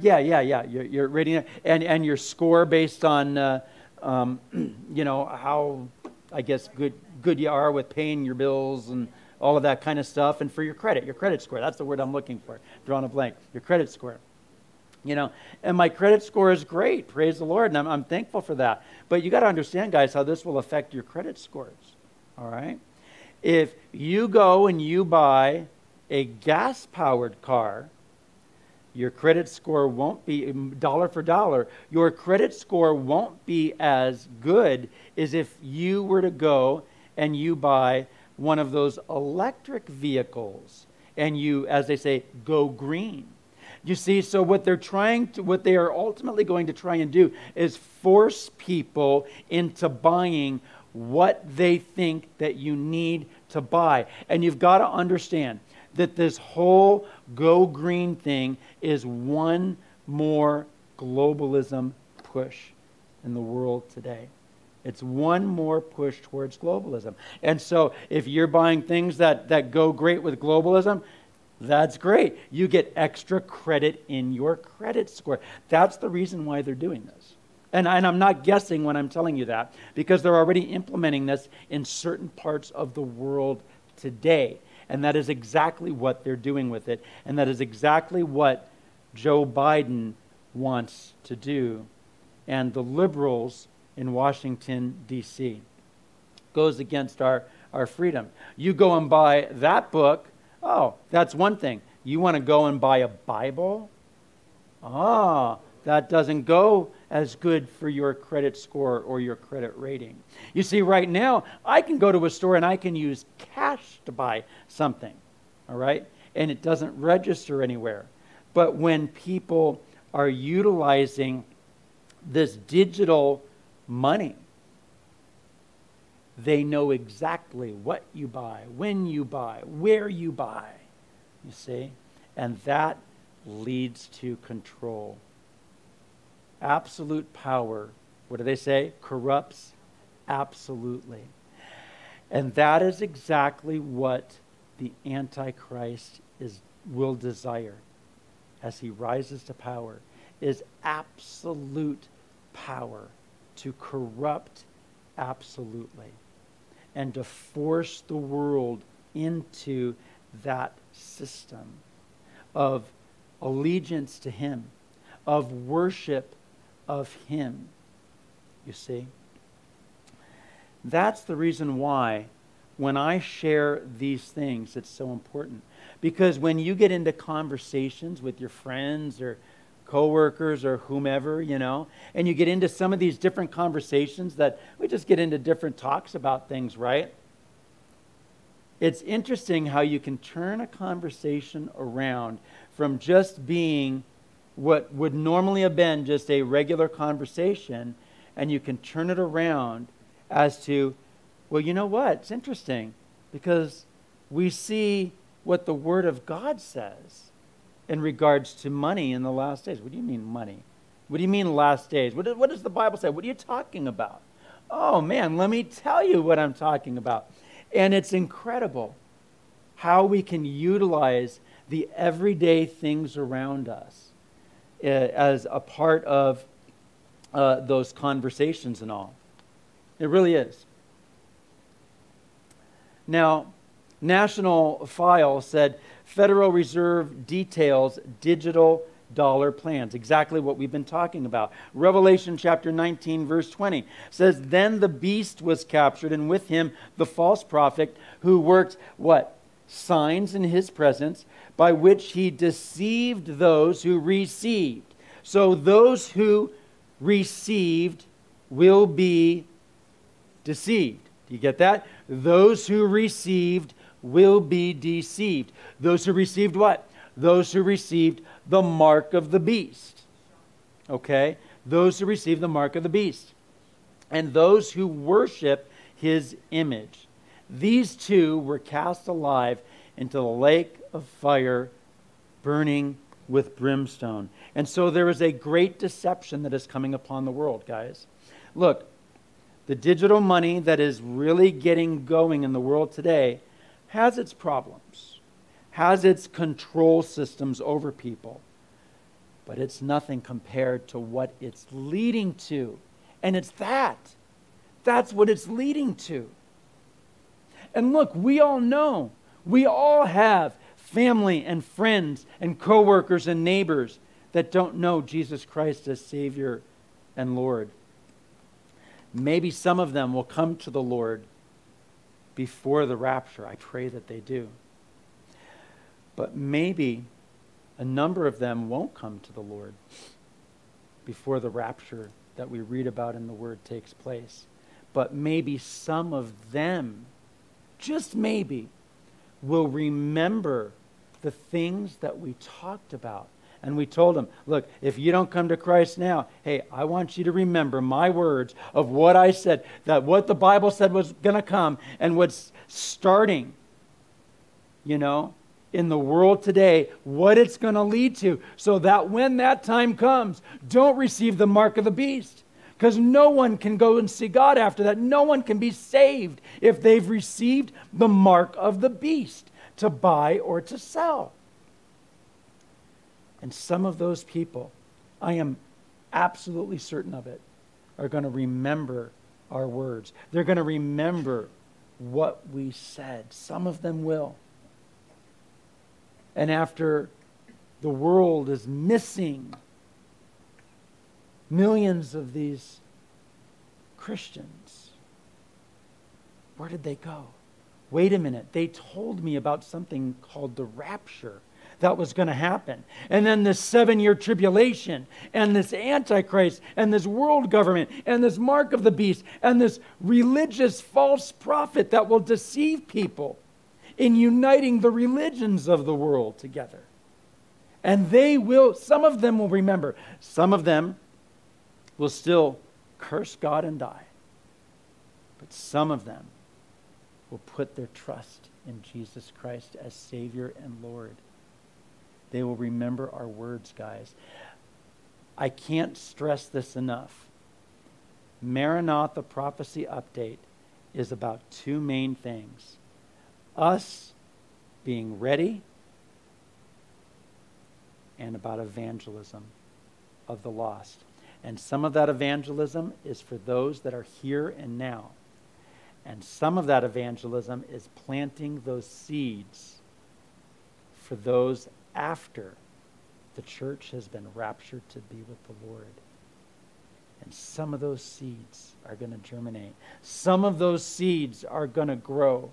Yeah, yeah, yeah. You're, you're rating and and your score based on, uh, um, <clears throat> you know, how I guess good good you are with paying your bills and all of that kind of stuff, and for your credit, your credit score. That's the word I'm looking for. Drawing a blank. Your credit score you know and my credit score is great praise the lord and i'm, I'm thankful for that but you got to understand guys how this will affect your credit scores all right If you go and you buy a gas powered car, your credit score won't be mm, dollar for dollar. Your credit score won't be as good as if you were to go and you buy one of those electric vehicles and you, as they say, go green. You see, so what they're trying to, what they are ultimately going to try and do is force people into buying what they think that you need to buy. And you've got to understand that this whole go green thing is one more globalism push in the world today. It's one more push towards globalism. And so if you're buying things that, that go great with globalism, that's great. You get extra credit in your credit score. That's the reason why they're doing this. And, and I'm not guessing when I'm telling you that, because they're already implementing this in certain parts of the world today. And that is exactly what they're doing with it. And that is exactly what Joe Biden wants to do. And the liberals in Washington, D.C. goes against our, our freedom. You go and buy that book, oh, that's one thing. You want to go and buy a Bible? Ah, that doesn't go as good for your credit score or your credit rating. You see, right now, I can go to a store and I can use cash to buy something, all right? And it doesn't register anywhere. But when people are utilizing this digital money, they know exactly what you buy, when you buy, where you buy. You see? And that leads to control. Absolute power, what do they say? Corrupts absolutely. And that is exactly what the Antichrist is, will desire as he rises to power is absolute power to corrupt absolutely and to force the world into that system of allegiance to him, of worship of him. You see? That's the reason why when I share these things, it's so important. Because when you get into conversations with your friends or coworkers or whomever, you know, and you get into some of these different conversations that we just get into different talks about things, right? It's interesting how you can turn a conversation around from just being what would normally have been just a regular conversation, and you can turn it around as to, well, you know what? It's interesting because we see what the Word of God says in regards to money in the last days. What do you mean, money? What do you mean, last days? What, does the Bible say? What are you talking about? Oh, man, let me tell you what I'm talking about. And it's incredible how we can utilize the everyday things around us uh, as a part of uh, those conversations and all. It really is. Now, National File said Federal Reserve details digital dollar plans. Exactly what we've been talking about. Revelation chapter 19, verse 20 says, Then the beast was captured, and with him the false prophet who worked what? Signs in his presence, by which he deceived those who received. So those who received will be deceived. Do you get that? Those who received will be deceived. Those who received what? Those who received the mark of the beast. Okay? Those who received the mark of the beast. And those who worship his image. These two were cast alive into the lake of fire burning with brimstone. And so there is a great deception that is coming upon the world, guys. Look, the digital money that is really getting going in the world today has its problems, has its control systems over people, but it's nothing compared to what it's leading to. And it's that. That's what it's leading to. And look, we all know, we all have family and friends and coworkers and neighbors that don't know Jesus Christ as Savior and Lord. Maybe some of them will come to the Lord before the rapture. I pray that they do. But maybe a number of them won't come to the Lord before the rapture that we read about in the Word takes place. But maybe some of them, just maybe, will remember the things that we talked about. And we told them, look, if you don't come to Christ now, hey, I want you to remember my words of what I said, that what the Bible said was going to come and what's starting, you know, in the world today, what it's going to lead to, so that when that time comes, don't receive the mark of the beast. Because no one can go and see God after that. No one can be saved if they've received the mark of the beast to buy or to sell. And some of those people, I am absolutely certain of it, are going to remember our words. They're going to remember what we said. Some of them will. And after the world is missing millions of these Christians, where did they go? Wait a minute, they told me about something called the rapture that was going to happen. And then this seven year tribulation, and this Antichrist, and this world government, and this mark of the beast, and this religious false prophet that will deceive people in uniting the religions of the world together. And they will, some of them will remember, some of them will still curse God and die. But some of them will put their trust in Jesus Christ as Savior and Lord. They will remember our words, guys. I can't stress this enough. Maranatha Prophecy Update is about two main things us being ready and about evangelism of the lost. And some of that evangelism is for those that are here and now. And some of that evangelism is planting those seeds for those after the church has been raptured to be with the Lord. And some of those seeds are going to germinate, some of those seeds are going to grow.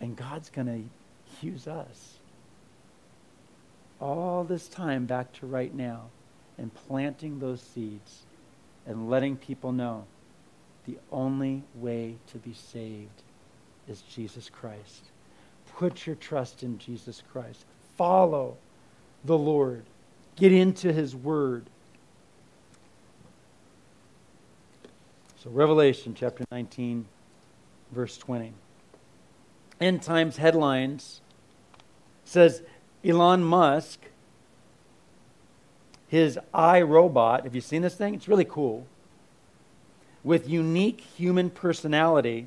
And God's going to use us all this time back to right now and planting those seeds and letting people know the only way to be saved is Jesus Christ. Put your trust in Jesus Christ. Follow the Lord. Get into his word. So, Revelation chapter 19, verse 20. End Times headlines says Elon Musk, his iRobot, have you seen this thing? It's really cool with unique human personality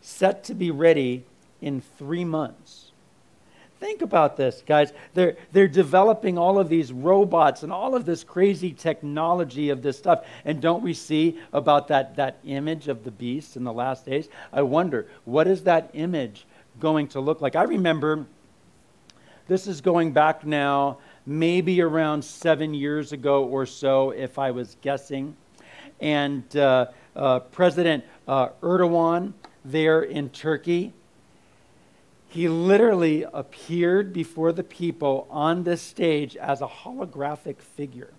set to be ready in three months. Think about this, guys. They're, they're developing all of these robots and all of this crazy technology of this stuff. And don't we see about that, that image of the beast in the last days? I wonder, what is that image going to look like? I remember this is going back now, maybe around seven years ago or so, if I was guessing. And uh, uh, President uh, Erdogan there in Turkey. He literally appeared before the people on this stage as a holographic figure.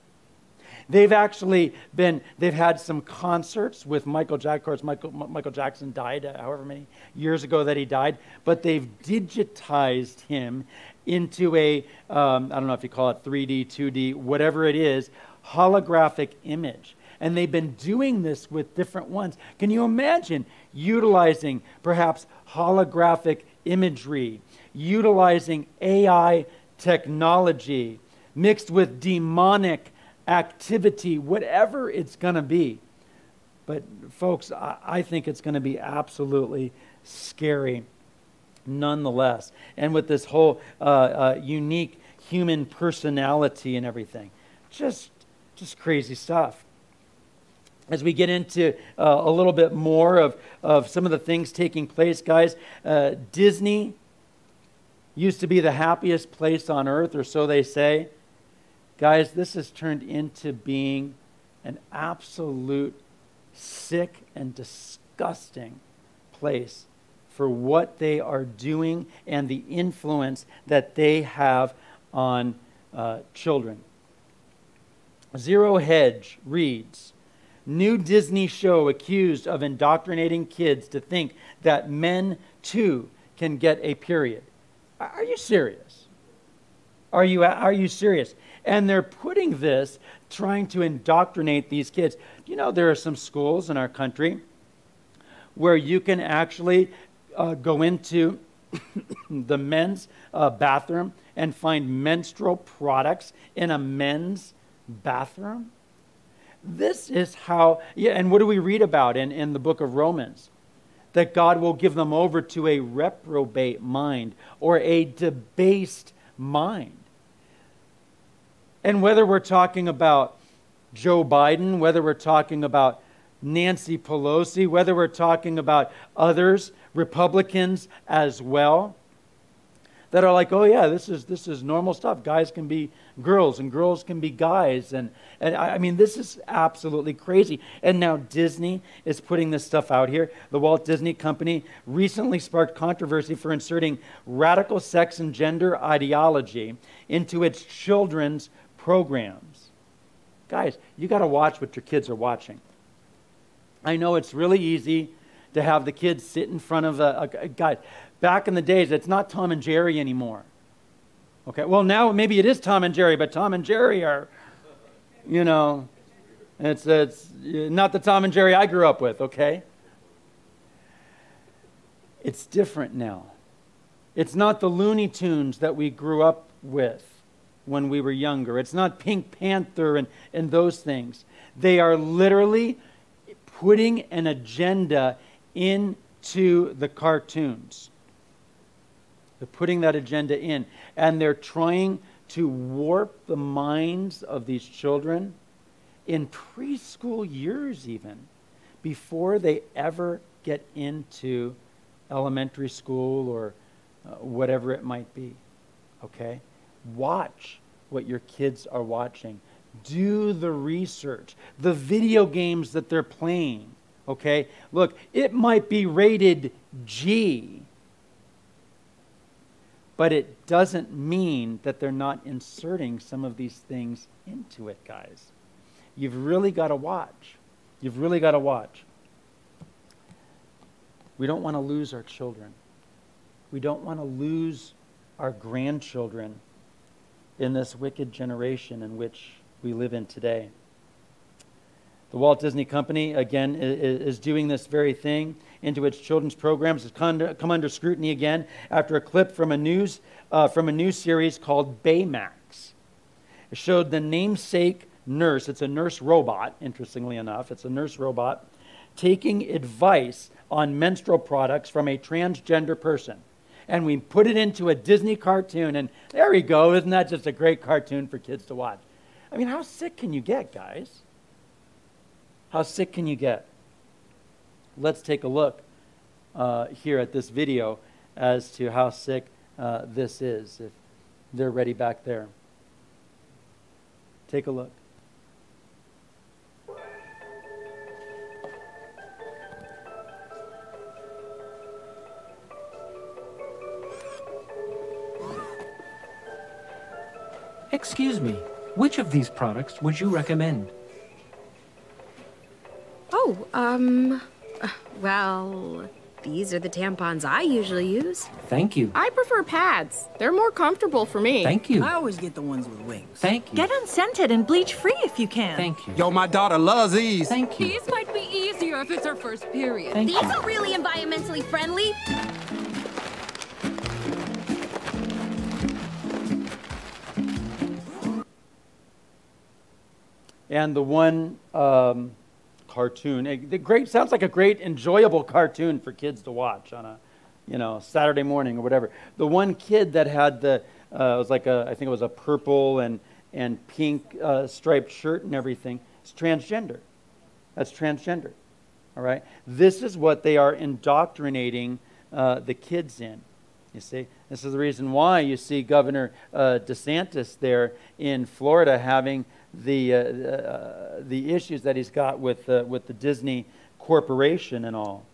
They've actually been, they've had some concerts with Michael Jackson. Michael, Michael Jackson died uh, however many years ago that he died, but they've digitized him into a um, I don't know if you call it 3D, 2D, whatever it is, holographic image and they've been doing this with different ones. Can you imagine utilizing perhaps holographic imagery, utilizing AI technology mixed with demonic activity, whatever it's going to be? But, folks, I, think it's going to be absolutely scary nonetheless. And with this whole uh, uh, unique human personality and everything. Just, just crazy stuff as we get into uh, a little bit more of, of some of the things taking place, guys, uh, Disney used to be the happiest place on earth, or so they say. Guys, this has turned into being an absolute sick and disgusting place for what they are doing and the influence that they have on uh, children. Zero Hedge reads New Disney show accused of indoctrinating kids to think that men too can get a period. Are you serious? Are you, are you serious? And they're putting this, trying to indoctrinate these kids. You know, there are some schools in our country where you can actually uh, go into <coughs> the men's uh, bathroom and find menstrual products in a men's bathroom. This is how, yeah, and what do we read about in, in the book of Romans? That God will give them over to a reprobate mind or a debased mind. And whether we're talking about Joe Biden, whether we're talking about Nancy Pelosi, whether we're talking about others, Republicans as well, that are like, oh yeah, this is this is normal stuff. Guys can be girls and girls can be guys, and and I, I mean this is absolutely crazy. And now Disney is putting this stuff out here. The Walt Disney Company recently sparked controversy for inserting radical sex and gender ideology into its children's programs. Guys, you got to watch what your kids are watching. I know it's really easy to have the kids sit in front of a, a, a guy. Back in the days, it's not Tom and Jerry anymore. Okay, well, now maybe it is Tom and Jerry, but Tom and Jerry are, you know, it's, it's not the Tom and Jerry I grew up with, okay? It's different now. It's not the Looney Tunes that we grew up with when we were younger. It's not Pink Panther and, and those things. They are literally putting an agenda into the cartoons. They're putting that agenda in. And they're trying to warp the minds of these children in preschool years, even, before they ever get into elementary school or uh, whatever it might be. Okay? Watch what your kids are watching. Do the research. The video games that they're playing. Okay? Look, it might be rated G, but it doesn't mean that they're not inserting some of these things into it, guys. You've really got to watch. You've really got to watch. We don't want to lose our children. We don't want to lose our grandchildren in this wicked generation in which we live in today. The Walt Disney Company, again, is doing this very thing into its children's programs. It's come under scrutiny again after a clip from a news, uh, from a news series called Baymax. It showed the namesake nurse, it's a nurse robot, interestingly enough, it's a nurse robot, taking advice on menstrual products from a transgender person. And we put it into a Disney cartoon, and there we go. Isn't that just a great cartoon for kids to watch? I mean, how sick can you get, guys? How sick can you get? Let's take a look uh, here at this video as to how sick uh, this is, if they're ready back there. Take a look. Excuse me, which of these products would you recommend? Oh, um, well, these are the tampons I usually use. Thank you. I prefer pads. They're more comfortable for me. Thank you. I always get the ones with wings. Thank you. Get unscented and bleach free if you can. Thank you. Yo, my daughter loves these. Thank you. These might be easier if it's her first period. Thank These you. are really environmentally friendly. And the one um, cartoon, a, the great sounds like a great enjoyable cartoon for kids to watch on a, you know, Saturday morning or whatever. The one kid that had the, uh, it was like a, I think it was a purple and and pink uh, striped shirt and everything. It's transgender. That's transgender. All right. This is what they are indoctrinating uh, the kids in. You see, this is the reason why you see Governor uh, DeSantis there in Florida having the, uh, uh, the issues that he's got with, uh, with the Disney Corporation and all.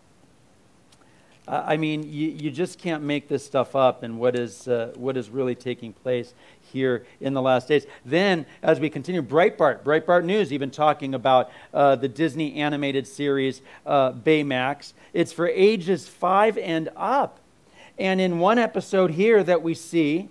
I mean, you, you just can't make this stuff up and what is, uh, what is really taking place here in the last days. Then, as we continue, Breitbart, Breitbart News, even talking about uh, the Disney animated series uh, Baymax. It's for ages five and up. And in one episode here that we see,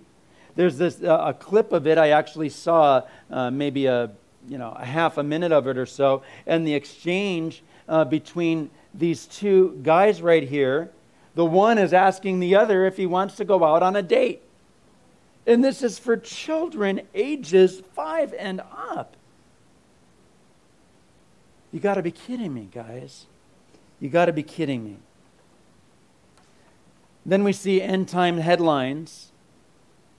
there's this uh, a clip of it. I actually saw uh, maybe a you know a half a minute of it or so, and the exchange uh, between these two guys right here. The one is asking the other if he wants to go out on a date. And this is for children ages five and up. You got to be kidding me, guys. You got to be kidding me. Then we see end time headlines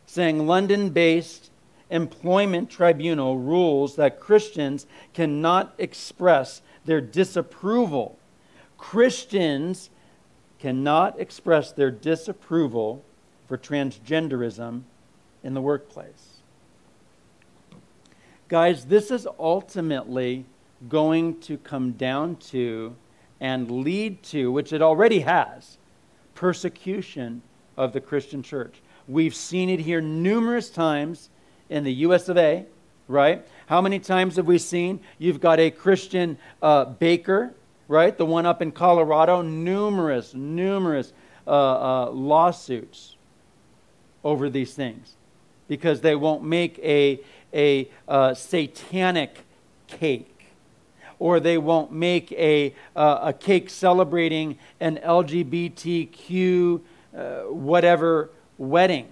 saying London based employment tribunal rules that Christians cannot express their disapproval. Christians cannot express their disapproval for transgenderism in the workplace. Guys, this is ultimately going to come down to and lead to, which it already has, persecution of the Christian church. We've seen it here numerous times in the US of A, right? How many times have we seen you've got a Christian uh, baker, right? The one up in Colorado, numerous, numerous uh, uh, lawsuits over these things because they won't make a, a uh, satanic cake or they won't make a, uh, a cake celebrating an LGBTQ uh, whatever wedding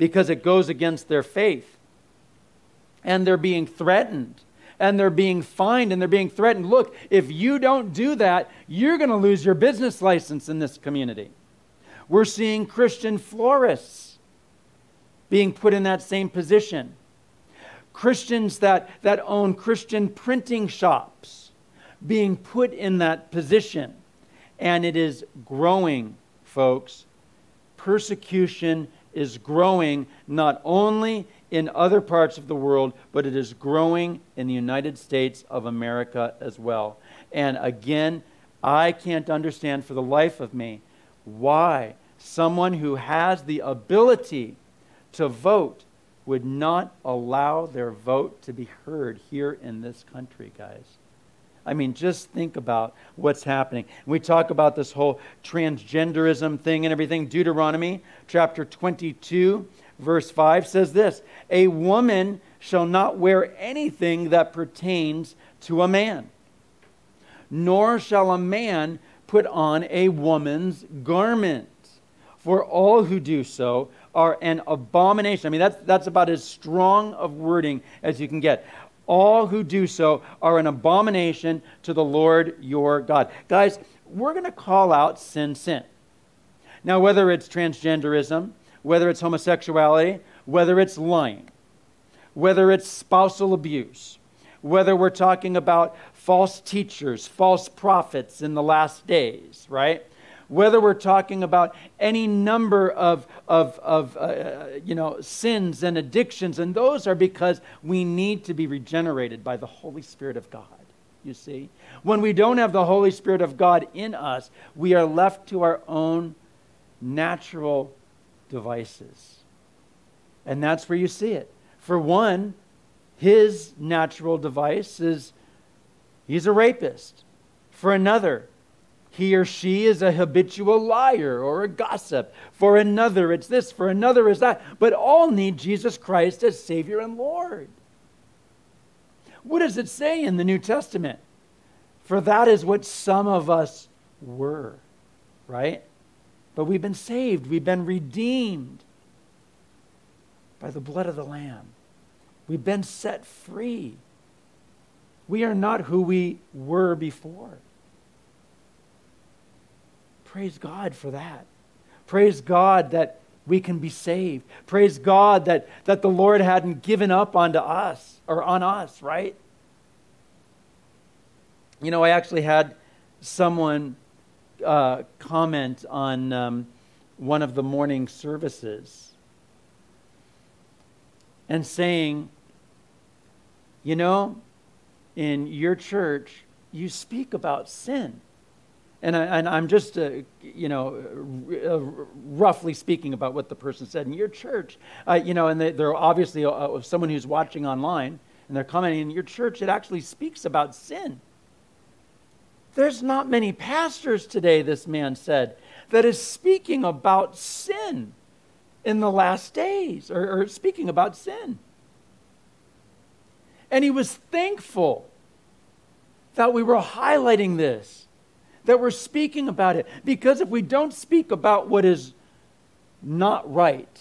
because it goes against their faith. And they're being threatened and they're being fined and they're being threatened. Look, if you don't do that, you're going to lose your business license in this community. We're seeing Christian florists being put in that same position. Christians that, that own Christian printing shops being put in that position. And it is growing, folks persecution is growing not only in other parts of the world, but it is growing in the United States of America as well. And again, I can't understand for the life of me why someone who has the ability to vote would not allow their vote to be heard here in this country, guys. I mean, just think about what's happening. We talk about this whole transgenderism thing and everything. Deuteronomy chapter 22, verse 5 says this A woman shall not wear anything that pertains to a man, nor shall a man put on a woman's garment. For all who do so are an abomination. I mean, that's, that's about as strong of wording as you can get all who do so are an abomination to the Lord your God. Guys, we're going to call out sin, sin. Now, whether it's transgenderism, whether it's homosexuality, whether it's lying, whether it's spousal abuse, whether we're talking about false teachers, false prophets in the last days, right? Whether we're talking about any number of, of, of uh, you know, sins and addictions, and those are because we need to be regenerated by the Holy Spirit of God. You see? When we don't have the Holy Spirit of God in us, we are left to our own natural devices. And that's where you see it. For one, his natural device is he's a rapist. For another, he or she is a habitual liar or a gossip. For another, it's this. For another, is that. But all need Jesus Christ as Savior and Lord. What does it say in the New Testament? For that is what some of us were, right? But we've been saved, we've been redeemed by the blood of the Lamb. We've been set free. We are not who we were before. Praise God for that. Praise God that we can be saved. Praise God that, that the Lord hadn't given up onto us or on us, right? You know, I actually had someone uh, comment on um, one of the morning services and saying you know, in your church, you speak about sin. And, I, am just, uh, you know, uh, roughly speaking about what the person said in your church. Uh, you know, and they, are obviously uh, someone who's watching online, and they're commenting in your church, it actually speaks about sin. There's not many pastors today, this man said, that is speaking about sin in the last days, or, or speaking about sin. And he was thankful that we were highlighting this, that we're speaking about it. Because if we don't speak about what is not right,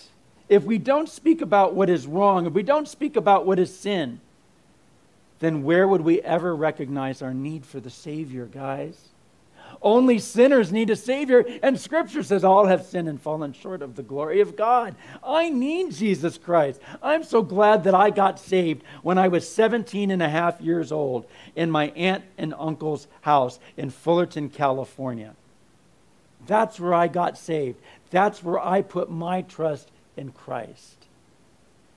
if we don't speak about what is wrong, if we don't speak about what is sin, then where would we ever recognize our need for the Savior, guys? Only sinners need a Savior, and Scripture says all have sinned and fallen short of the glory of God. I need Jesus Christ. I'm so glad that I got saved when I was 17 and a half years old in my aunt and uncle's house in Fullerton, California. That's where I got saved. That's where I put my trust in Christ.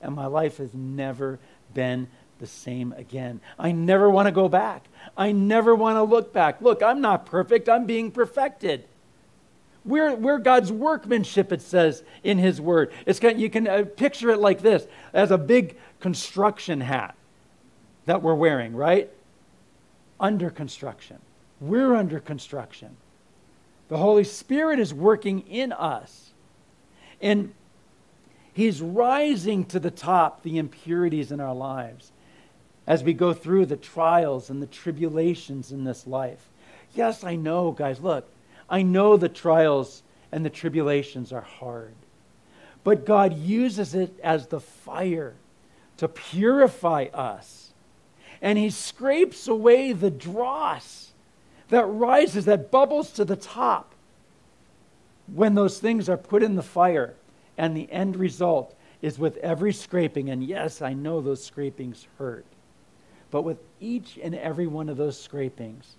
And my life has never been the same again. I never want to go back. I never want to look back. Look, I'm not perfect, I'm being perfected. We're, we're God's workmanship, it says in His Word. It's got, you can uh, picture it like this as a big construction hat that we're wearing, right? Under construction. We're under construction. The Holy Spirit is working in us. And He's rising to the top the impurities in our lives as we go through the trials and the tribulations in this life. Yes, I know, guys, look, I know the trials and the tribulations are hard. But God uses it as the fire to purify us. And He scrapes away the dross that rises, that bubbles to the top when those things are put in the fire. And the end result is with every scraping. And yes, I know those scrapings hurt. But with each and every one of those scrapings,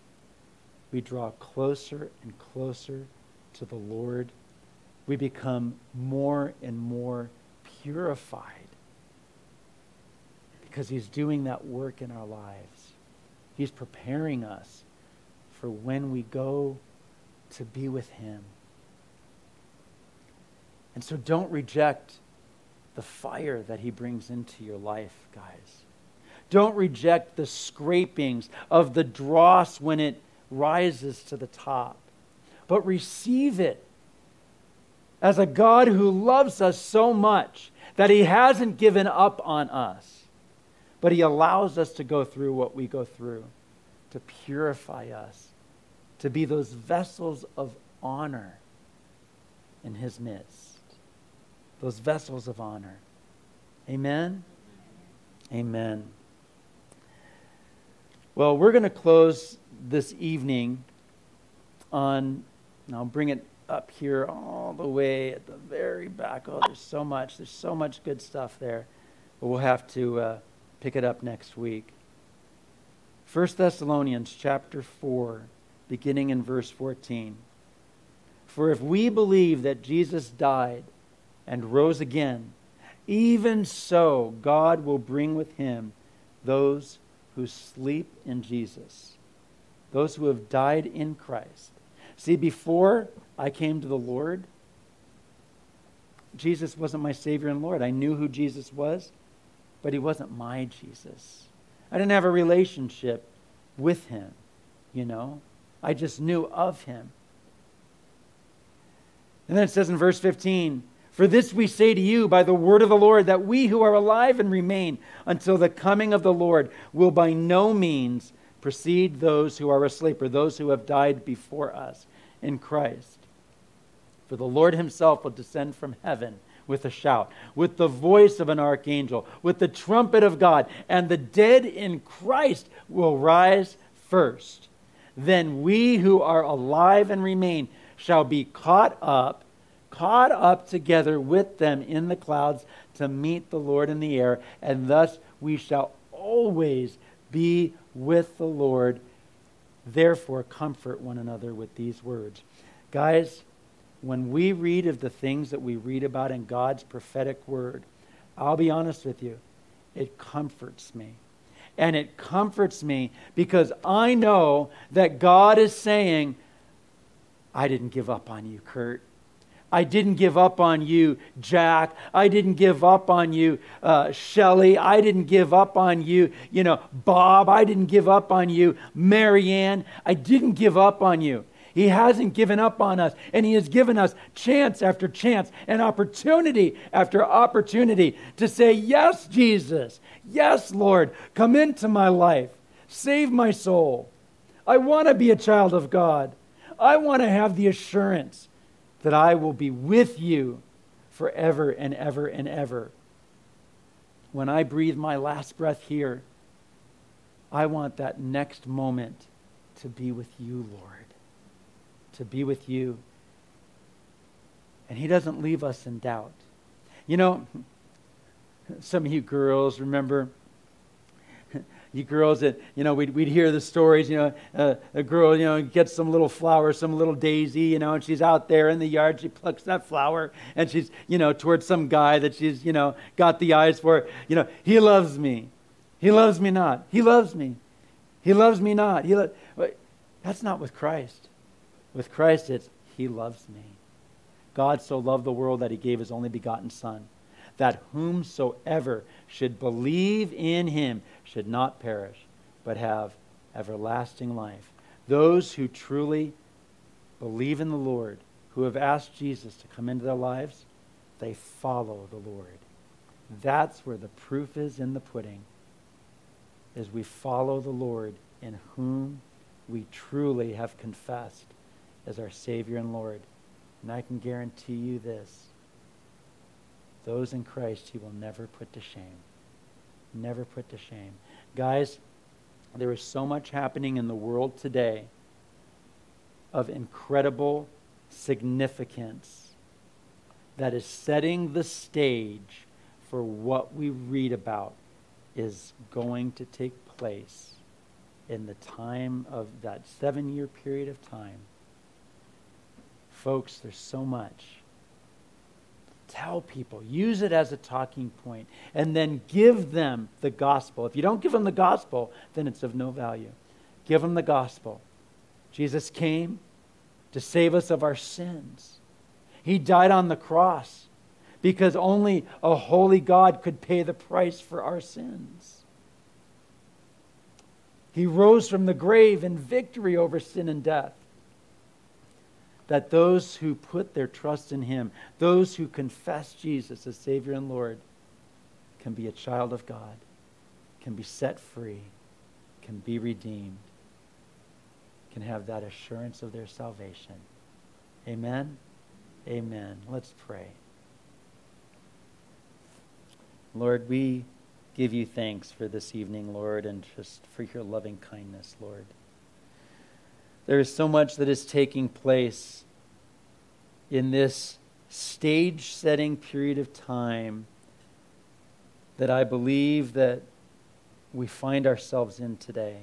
we draw closer and closer to the Lord. We become more and more purified because He's doing that work in our lives. He's preparing us for when we go to be with Him. And so don't reject the fire that He brings into your life, guys. Don't reject the scrapings of the dross when it rises to the top, but receive it as a God who loves us so much that he hasn't given up on us, but he allows us to go through what we go through to purify us, to be those vessels of honor in his midst. Those vessels of honor. Amen? Amen. Well, we're going to close this evening on, I'll bring it up here all the way at the very back. Oh, there's so much. There's so much good stuff there. But we'll have to uh, pick it up next week. 1 Thessalonians chapter 4, beginning in verse 14. For if we believe that Jesus died and rose again, even so God will bring with him those who sleep in Jesus, those who have died in Christ. See, before I came to the Lord, Jesus wasn't my Savior and Lord. I knew who Jesus was, but He wasn't my Jesus. I didn't have a relationship with Him, you know. I just knew of Him. And then it says in verse 15, for this we say to you by the word of the Lord, that we who are alive and remain until the coming of the Lord will by no means precede those who are asleep or those who have died before us in Christ. For the Lord himself will descend from heaven with a shout, with the voice of an archangel, with the trumpet of God, and the dead in Christ will rise first. Then we who are alive and remain shall be caught up caught up together with them in the clouds to meet the Lord in the air, and thus we shall always be with the Lord. Therefore, comfort one another with these words. Guys, when we read of the things that we read about in God's prophetic word, I'll be honest with you, it comforts me. and it comforts me because I know that God is saying, I didn't give up on you, Kurt. I didn't give up on you, Jack. I didn't give up on you, uh, Shelly. I didn't give up on you, you know, Bob. I didn't give up on you, Marianne. I didn't give up on you. He hasn't given up on us, and He has given us chance after chance and opportunity after opportunity to say, Yes, Jesus. Yes, Lord. Come into my life. Save my soul. I want to be a child of God. I want to have the assurance that I will be with you forever and ever and ever. When I breathe my last breath here, I want that next moment to be with you, Lord. To be with you. And He doesn't leave us in doubt. You know, <laughs> some of you girls remember you girls that, you know, we'd, we'd hear the stories, you know, uh, a girl, you know, gets some little flower, some little daisy, you know, and she's out there in the yard, she plucks that flower, and she's, you know, towards some guy that she's, you know, got the eyes for. You know, he loves me. He loves me not. He loves me. He loves me not. He lo- That's not with Christ. With Christ, it's He loves me. God so loved the world that He gave His only begotten Son, that whomsoever should believe in Him should not perish, but have everlasting life. Those who truly believe in the Lord, who have asked Jesus to come into their lives, they follow the Lord. That's where the proof is in the pudding, is we follow the Lord in whom we truly have confessed as our Savior and Lord. And I can guarantee you this those in Christ he will never put to shame never put to shame. Guys, there is so much happening in the world today of incredible significance that is setting the stage for what we read about is going to take place in the time of that seven year period of time. Folks, there's so much tell people, use it as a talking point, and then give them the gospel. If you don't give them the gospel, then it's of no value. Give them the gospel. Jesus came to save us of our sins. He died on the cross because only a holy God could pay the price for our sins. He rose from the grave in victory over sin and death that those who put their trust in Him, those who confess Jesus as Savior and Lord, can be a child of God, can be set free, can be redeemed, can have that assurance of their salvation. Amen? Amen. Let's pray. Lord, we give you thanks for this evening, Lord, and just for your loving kindness, Lord. There is so much that is taking place in this stage setting period of time that I believe that we find ourselves in today.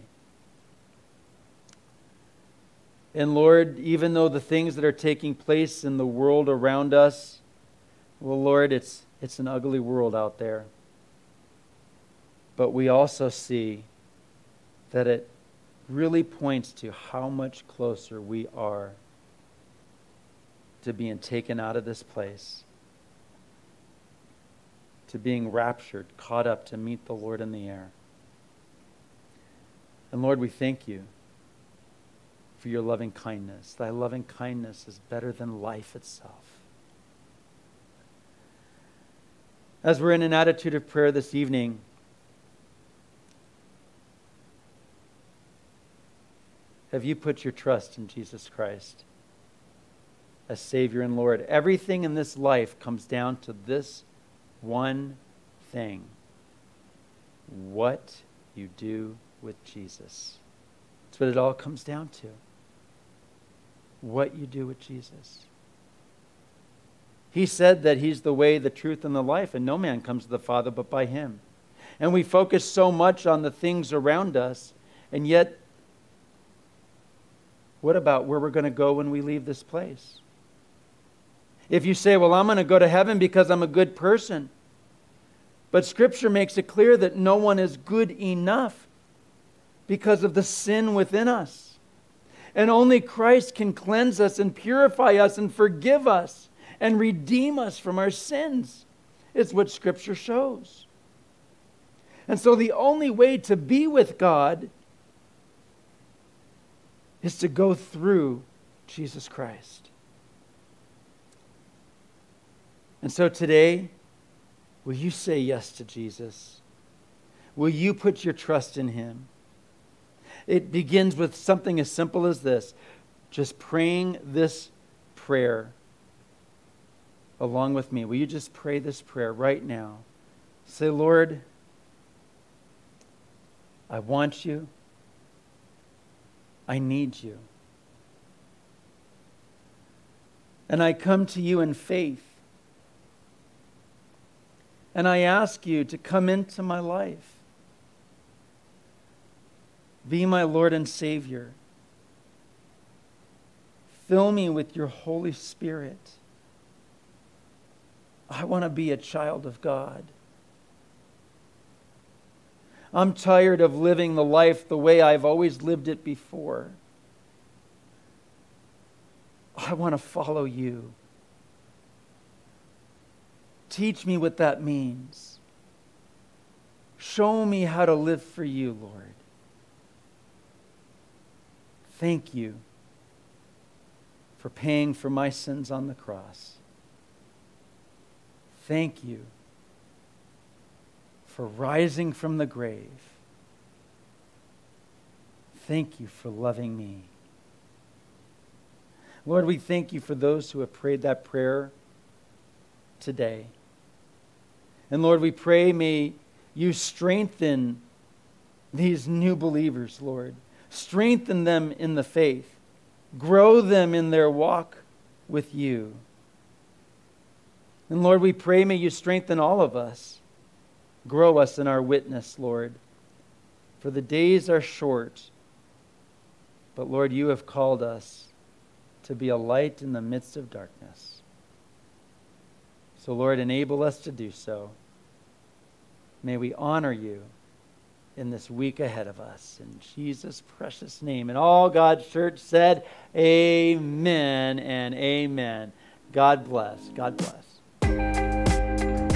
And Lord, even though the things that are taking place in the world around us, well, Lord, it's, it's an ugly world out there. But we also see that it really points to how much closer we are to being taken out of this place, to being raptured, caught up to meet the Lord in the air. And Lord, we thank you for your loving kindness. Thy loving kindness is better than life itself. As we're in an attitude of prayer this evening, Have you put your trust in Jesus Christ as Savior and Lord? Everything in this life comes down to this one thing what you do with Jesus. That's what it all comes down to. What you do with Jesus. He said that He's the way, the truth, and the life, and no man comes to the Father but by Him. And we focus so much on the things around us, and yet what about where we're going to go when we leave this place? If you say, Well, I'm going to go to heaven because I'm a good person, But Scripture makes it clear that no one is good enough because of the sin within us. And only Christ can cleanse us and purify us and forgive us and redeem us from our sins. It's what Scripture shows. And so the only way to be with God is to go through Jesus Christ. And so today, will you say yes to Jesus? Will you put your trust in him? It begins with something as simple as this just praying this prayer along with me. Will you just pray this prayer right now? Say, Lord, I want you. I need you. And I come to you in faith. And I ask you to come into my life. Be my Lord and Savior. Fill me with your Holy Spirit. I want to be a child of God. I'm tired of living the life the way I've always lived it before. I want to follow you. Teach me what that means. Show me how to live for you, Lord. Thank you for paying for my sins on the cross. Thank you for rising from the grave. Thank you for loving me. Lord, we thank you for those who have prayed that prayer today. And Lord, we pray, may you strengthen these new believers, Lord. Strengthen them in the faith, grow them in their walk with you. And Lord, we pray, may you strengthen all of us. Grow us in our witness, Lord. For the days are short, but Lord, you have called us to be a light in the midst of darkness. So, Lord, enable us to do so. May we honor you in this week ahead of us. In Jesus' precious name. And all God's church said, Amen and amen. God bless. God bless.